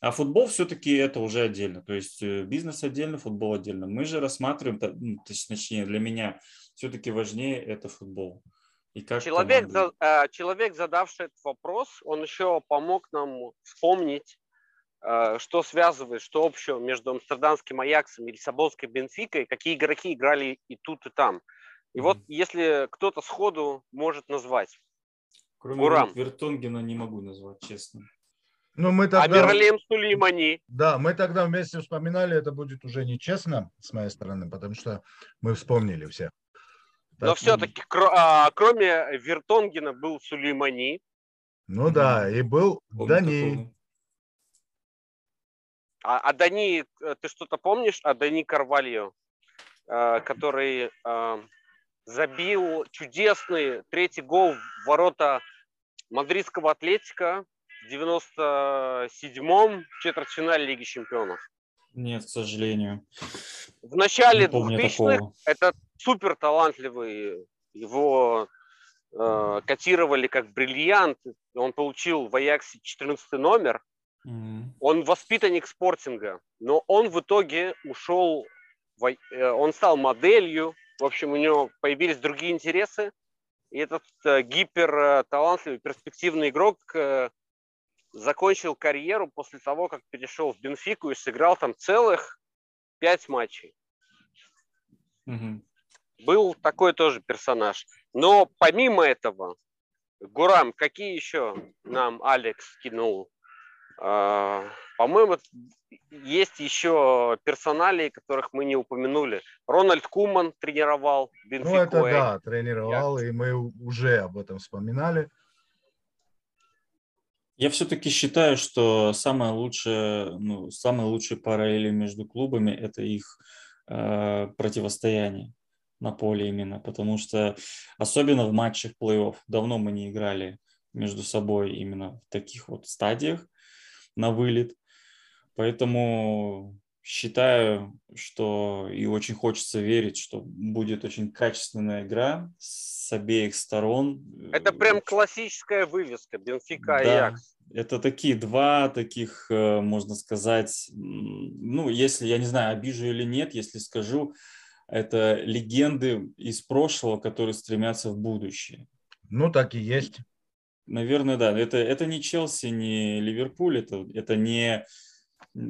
А футбол все-таки это уже отдельно, то есть э, бизнес отдельно, футбол отдельно. Мы же рассматриваем, ну, точнее для меня все-таки важнее это футбол. И как Человек, за- э, человек, задавший этот вопрос, он еще помог нам вспомнить, что связывает, что общего между амстердамским Аяксом и Лиссабонской Бенфикой, какие игроки играли и тут, и там. И вот если кто-то сходу может назвать. Кроме Гурам. Вертонгена не могу назвать, честно. Ну, мы А тогда... Миралем Сулеймани, Да, мы тогда вместе вспоминали, это будет уже нечестно с моей стороны, потому что мы вспомнили все. но все-таки кроме Вертонгена был Сулеймани, Ну да, и был Помню Дани. А, а Дани, э, ты что-то помнишь о Дани Карвальо, э, который э, забил чудесный третий гол в ворота мадридского Атлетика в 97-м четвертьфинале Лиги Чемпионов. Нет, к сожалению. В начале Не помню 2000-х такого. это супер талантливый, его э, котировали как бриллиант, он получил в Аяксе 14 номер, Он воспитанник спортинга, но он в итоге ушел, в э, он стал моделью, в общем, у него появились другие интересы, и этот э, гиперталантливый, перспективный игрок э, закончил карьеру после того, как перешел в Бенфику и сыграл там целых пять матчей. Мгм. Был такой тоже персонаж. Но помимо этого, Гурам, какие еще нам Алекс кинул? А, По-моему, есть еще персонали, которых мы не упомянули. Рональд Куман тренировал Бенфику. Ну это да, тренировал, и мы уже об этом вспоминали. Я все-таки считаю, что самая лучшая, ну, самые лучшие параллели между клубами – это их э, противостояние на поле именно, потому что особенно в матчах плей-офф давно мы не играли между собой именно в таких вот стадиях на вылет, поэтому считаю, что и очень хочется верить, что будет очень качественная игра с обеих сторон. Это прям классическая вывеска Бенфика и Да, Аякс. это такие два таких, э, можно сказать, ну, если, я не знаю, обижу или нет, если скажу, это легенды из прошлого, которые стремятся в будущее. Ну так и есть. Наверное, да. Это, это не Челси, не Ливерпуль, это, это не,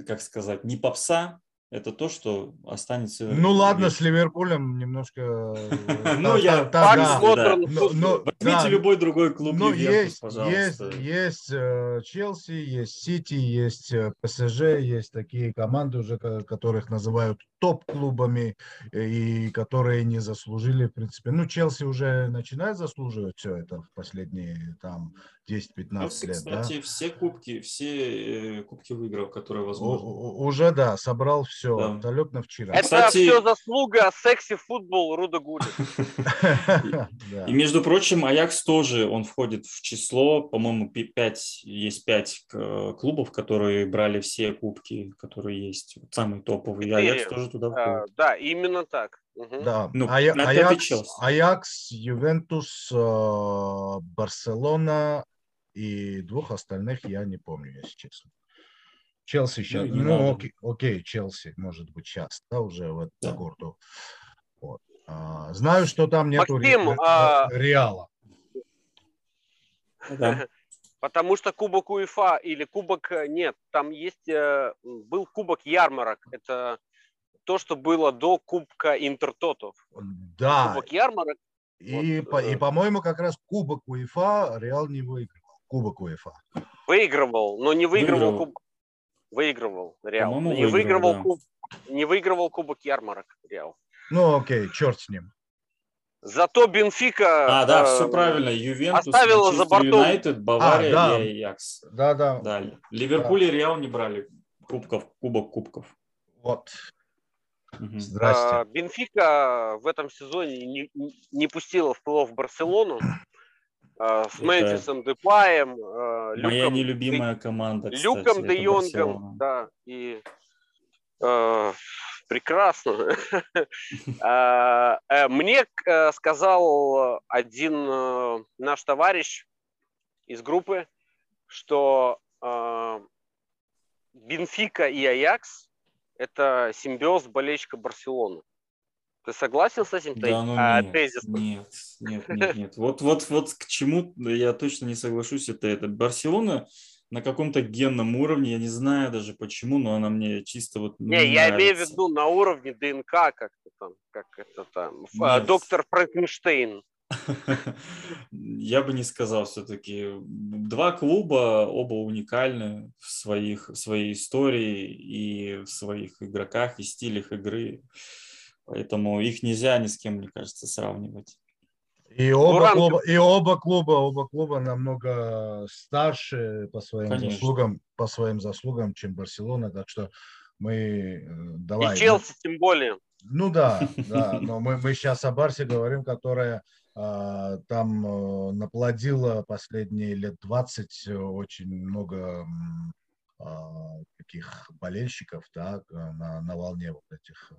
как сказать, не попса, это то, что останется... Ну ладно, с Ливерпулем немножко... Ну, я- та- та- Пак да. Модерн Но- футбол. но- Возьмите любой другой клуб Ну, есть, есть, есть э, Челси, есть Сити, есть э, ПСЖ, есть такие команды уже, ко- которых называют топ-клубами э, и которые не заслужили, в принципе. Ну, Челси уже начинает заслуживать все это в последние там 10-15 Челси, лет, да? кстати, все кубки, все э, кубки выиграл, которые возможны. у- уже, да, собрал все, Да. абсолютно вчера. Это Кстати- все заслуга секси-футбол Руда Гули. Да. И, между прочим, Аякс тоже, он входит в число, по-моему, пи- пять, есть пять к- клубов, которые брали все кубки, которые есть, самые топовые. Аякс тоже туда А, входит. Да, именно так. Мгм. Да, Ну, пятый Аякс. Аякс, Ювентус, э, Барселона и двух остальных я не помню, если честно. Челси сейчас, ну, надо. окей, окей, Челси, может быть, сейчас, да, уже в эту Да. году. Вот. А, знаю, что там нету Максим, Ре- а- Реала. Да. Потому что Кубок УЕФА или Кубок... э, Нет, там есть... э, Был Кубок Ярмарок. Это то, что было до Кубка Интертотов. Да, Кубок Ярмарок. и, вот, по- и, э, по-моему, как раз Кубок УЕФА Реал не выиграл. Кубок УЕФА. Выигрывал, но не выигрывал Выигрывал. Кубок. Выигрывал Реал. По-моему, Не выигрывал, выигрывал, да. куб... не выигрывал Кубок Ярмарок Реал. Ну, окей, черт с ним. Зато Бенфика... А, да, э, все правильно. Ювентус, оставила за Манчестер бортом. Юнайтед, Бавария да. и Аякс. Да-да, Да. Ливерпуль и Реал не брали кубков, кубок кубков. вот. Здрасте. А, Бенфика в этом сезоне не, не пустила в плей-офф Барселону а, с Это Мемфисом Депаем, а, Моя Люком, нелюбимая команда, кстати, Люком Де Йонгом, Барселона. да, и а, прекрасно. Э, Мне э, сказал один э, наш товарищ из группы, что Бенфика и Аякс это симбиоз болельщика Барселоны. Ты согласен с этим Да, ну а, нет, тезисом? нет, нет, нет, нет. Вот, вот, вот к чему я точно не соглашусь, это, это Барселона на каком-то генном уровне, я не знаю даже почему, но она мне чисто вот Не, я имею в виду на уровне ДНК, как-то там, как это там, Нет. доктор Франкенштейн. Я бы не сказал все-таки. Два клуба, оба уникальны в, своих, в своей истории и в своих игроках и стилях игры. Поэтому их нельзя ни с кем, мне кажется, сравнивать. И оба, клуба, и оба клуба, оба клуба намного старше по своим Конечно. заслугам, по своим заслугам, чем Барселона, так что мы э, давай. И Челси тем более. Ну да, да, но мы, мы сейчас о Барсе говорим, которая там э, наплодила последние лет 20 очень много а, таких болельщиков, да, на, на волне вот этих.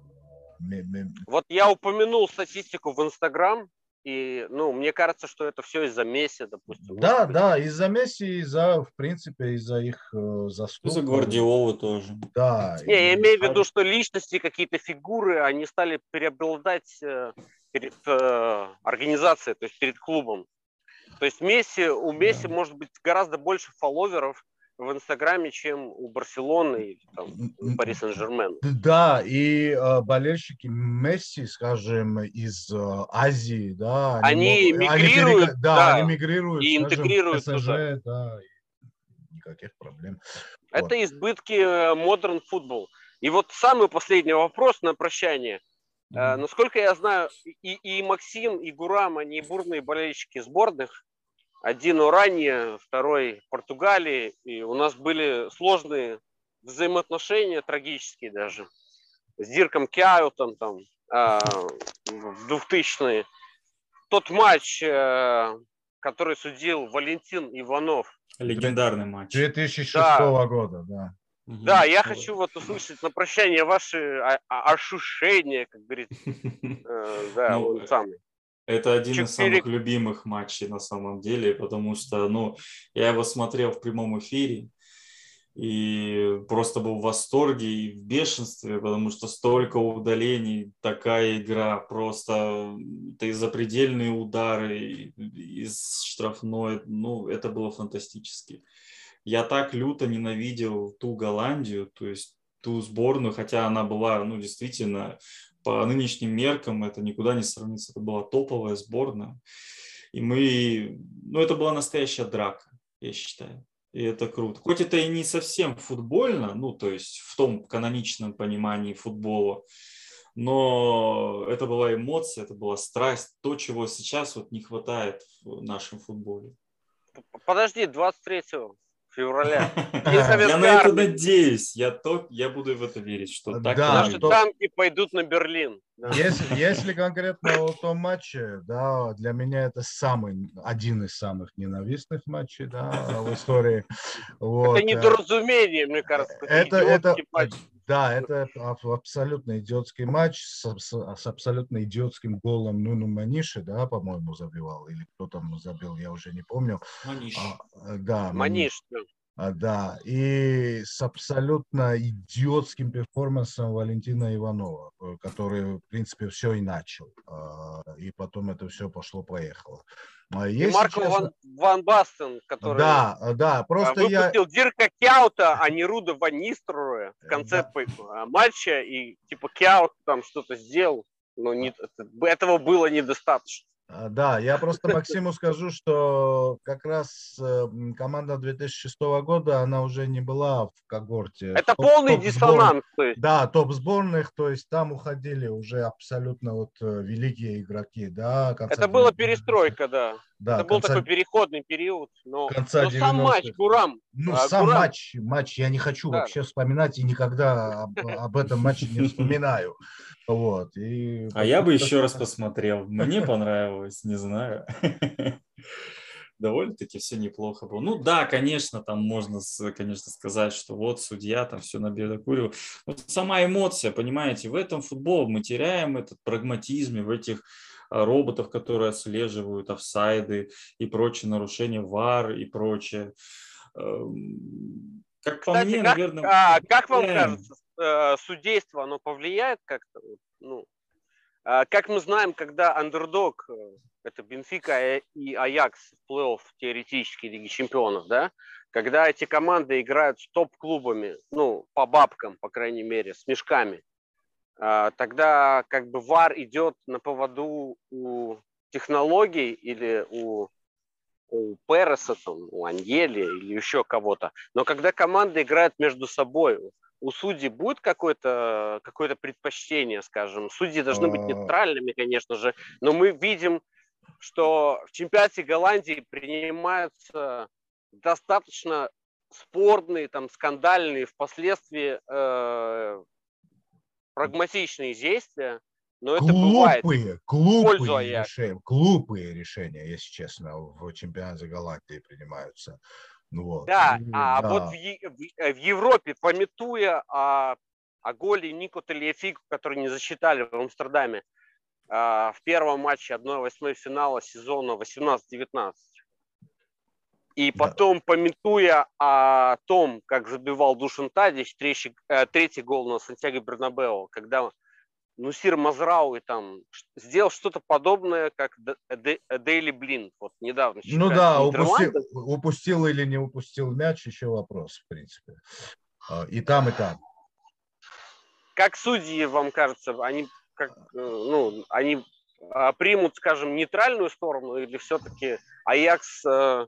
э, Вот я упомянул статистику в Инстаграм, и, ну, мне кажется, что это все из-за Месси, допустим. Да, да, из-за Месси, из-за, в принципе, из-за их э, заслуг. За Гвардиолу тоже. Да. Не, я и- имею в виду, что личности, какие-то фигуры, они стали преобладать э, перед э, организацией, то есть перед клубом. То есть Месси, у Месси Да. может быть гораздо больше фолловеров в Инстаграме, чем у Барселоны там, у Пари Сен-Жермен. Да, и э, болельщики Месси, скажем, из э, Азии, да, Они могут- мигрируют, перега- да, да, они мигрируют, и скажем, интегрируют ПСЖ, туда. да, и никаких проблем. Это избытки модерн футбол. И вот самый последний вопрос на прощание. Э. Насколько я знаю, и, и Максим, и Гурам, они бурные болельщики сборных. Один у ранее, второй Португалии. И у нас были сложные взаимоотношения, трагические даже. С Дирком Кяутом там а, в 2000-е. Тот матч, э, который судил Валентин Иванов. Легендарный матч. 2006 Да. года, да. Мгм. Да, я хочу вот услышать на прощание ваши а- а- ощущения, как говорит, э, да, Ну, он самый. Это один из Четыре- самых любимых матчей на самом деле, потому что, ну, я его смотрел в прямом эфире, и просто был в восторге и в бешенстве, потому что столько удалений, такая игра, просто это и запредельные удары из штрафной, ну, это было фантастически. Я так люто ненавидел ту Голландию, то есть ту сборную, хотя она была, ну, действительно, по нынешним меркам это никуда не сравнится, это была топовая сборная. И мы, ну, это была настоящая драка, я считаю и это круто. Хоть это и не совсем футбольно, ну, то есть в том каноничном понимании футбола, но это была эмоция, это была страсть, то, чего сейчас вот не хватает в нашем футболе. Подожди, 23 февраля. Я на это надеюсь. Я, то, я буду в это верить, что так Да, Наши то- танки пойдут на Берлин. Если, если конкретно о том матче, да, для меня это самый, один из самых ненавистных матчей, да, в истории. Вот. Это недоразумение, мне кажется. Это, это. Да, это аб- абсолютно идиотский матч с, с- с абсолютно идиотским голом Нуну Маниши, да, по-моему, забивал, или кто там забил, я уже не помню. Маниш. А, да, Маниш. да. А, Да, и с абсолютно идиотским перформансом Валентина Иванова, э, который, в принципе, все и начал. А, И потом это все пошло-поехало. А И Марко честно- Ван, Ван Бастен, который Да, да, просто я... выпустил Дирка Кяута, а не Руда Ван Ниструя в конце Да. матча, и типа Кяут там что-то сделал, но не- это- этого было недостаточно. А, Да, я просто Максиму скажу, что как раз э, м, команда 2006 года, она уже не была в когорте. Это топ- полный топ-сбор- диссонанс. То есть. Да, топ сборных, то есть там уходили уже абсолютно вот э, великие игроки, да. конца Это была 90-х. перестройка, да. Да, это был конца- такой переходный период. Но, конца но сам 90-х. матч, Гурам, Ну, А, сам Гурам- матч, матч я не хочу Да. вообще вспоминать и никогда об, об этом матче не вспоминаю. Вот. И А я бы еще раз посмотрел. Мне понравилось, не знаю. Довольно-таки все неплохо было. Ну да, конечно, там можно, конечно, сказать, что вот судья там все набедокурил. Но сама эмоция, понимаете, в этом футбол мы теряем этот прагматизм в этих а, роботов, которые отслеживают офсайды и прочие нарушения ВАР и прочее. Эм, Как по Кстати, мне, как, наверное... а, как вам кажется, э, судейство, оно повлияет как-то? Ну, а, как мы знаем, когда андердог, э, это Бенфика и Аякс в плей-офф теоретически Лиги Чемпионов, да, когда эти команды играют с топ-клубами, ну, по бабкам, по крайней мере, с мешками, а, тогда как бы ВАР идет на поводу у технологий или у, у Переса, там, у Аньели или еще кого-то. Но когда команды играют между собой, у судей будет какое-то какое предпочтение, скажем? Судьи должны быть А. нейтральными, конечно же, но мы видим, что в чемпионате Голландии принимаются достаточно спорные, там, скандальные впоследствии э, прагматичные действия, но это бывает. глупые, пользу глупые решения, глупые решения, если честно, в чемпионате Голландии принимаются. Ну Вот. Да, И, а да. вот в, в- э, в Европе, пометуя о, о голе Нико Талиефику, который не засчитали в Амстердаме а, в первом матче 1-8 финала сезона 18-19. И Да. потом, пометуя о том, как забивал Душан Тадич, третий, э, третий гол на Сантьяго Бернабео, когда Нусир Мазрауи там сделал что-то подобное, как Дейли Блин, вот недавно. Ну да, упустил, упустил или не упустил мяч, еще вопрос, в принципе. А, И там, и там. как судьи, вам кажется, они как, э, ну, они а, примут, скажем, нейтральную сторону или все-таки Аякс э,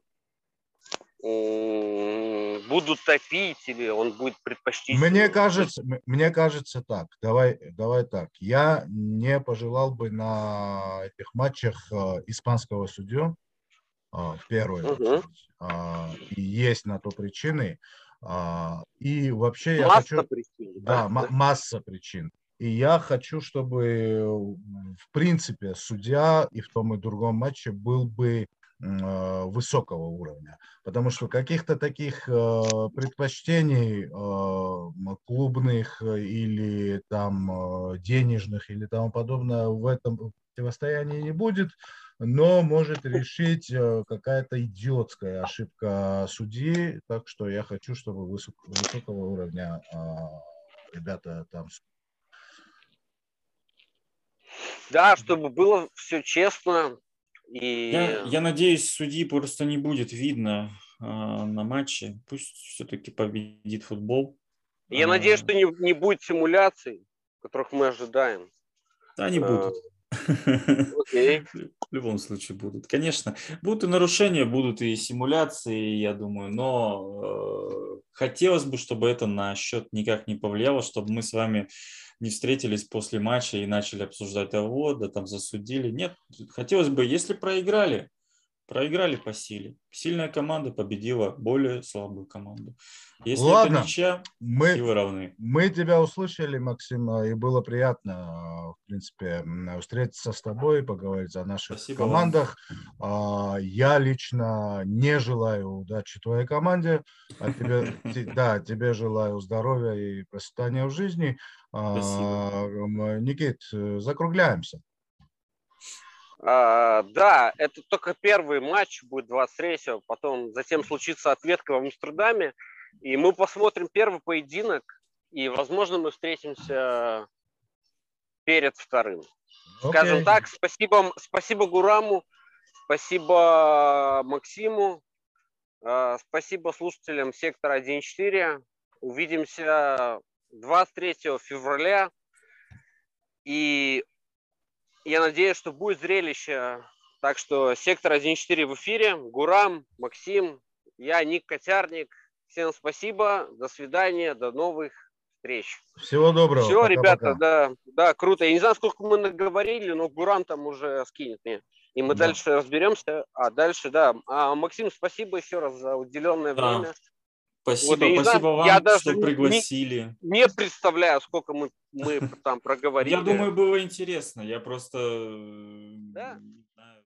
будут топить или он будет предпочтительным? Мне кажется, мне кажется так. Давай, давай так. Я не пожелал бы на этих матчах э, испанского судью а, в первую очередь. А, И есть на то причины. А, И вообще я Масса хочу... причин. Да, ма- масса причин. И я хочу, чтобы, э, в принципе, судья и в том и другом матче был бы э, высокого уровня. Потому что каких-то таких э, предпочтений э, клубных э, или там э, денежных или тому подобное в этом противостоянии не будет. но может решить э, какая-то идиотская ошибка судьи. Так что я хочу, чтобы высок- высокого уровня ребята там Да, чтобы было все честно. И Я, я надеюсь, судьи просто не будет видно а, на матче. Пусть все-таки победит футбол. я А, надеюсь, что не, не будет симуляций, которых мы ожидаем. Да, не а, будут. Окей. В любом случае будут. Конечно, будут и нарушения, будут и симуляции, я думаю, но э, хотелось бы, чтобы это на счет никак не повлияло, чтобы мы с вами не встретились после матча и начали обсуждать, а вот, да там засудили. Нет, хотелось бы, если проиграли, проиграли по силе. Сильная команда победила более слабую команду. Если Ладно. это ничья, мы силы равны. Мы тебя услышали, Максим, и было приятно, в принципе, встретиться с тобой, поговорить о наших Спасибо вам. командах. А, Я лично не желаю удачи твоей команде, а тебе, те- да, тебе желаю здоровья и процветания в жизни. Спасибо. Никит, э, закругляемся. А, да, это только первый матч будет 23-го, потом затем случится ответка в Амстердаме, и мы посмотрим первый поединок, и, возможно, мы встретимся перед вторым. Скажем Окей. так, спасибо, спасибо Гураму, спасибо Максиму, э, спасибо слушателям Сектора 1.4. Увидимся 23 февраля. И я надеюсь, что будет зрелище. Так что Сектор 1.4 в эфире. Гурам, Максим, я Ник Котярник. Всем спасибо, до свидания, до новых встреч. Всего доброго. Все, пока-пока. ребята, да, да, круто. Я не знаю, сколько мы наговорили, но Гурам там уже скинет мне. И мы Да. дальше разберемся. А дальше, да. А, Максим, спасибо еще раз за уделенное Да. время. Спасибо, я не знаю, спасибо вам, я даже что не- пригласили. Не представляю, сколько мы, мы там проговорили. Я думаю, было интересно. Я просто э, Да. не знаю.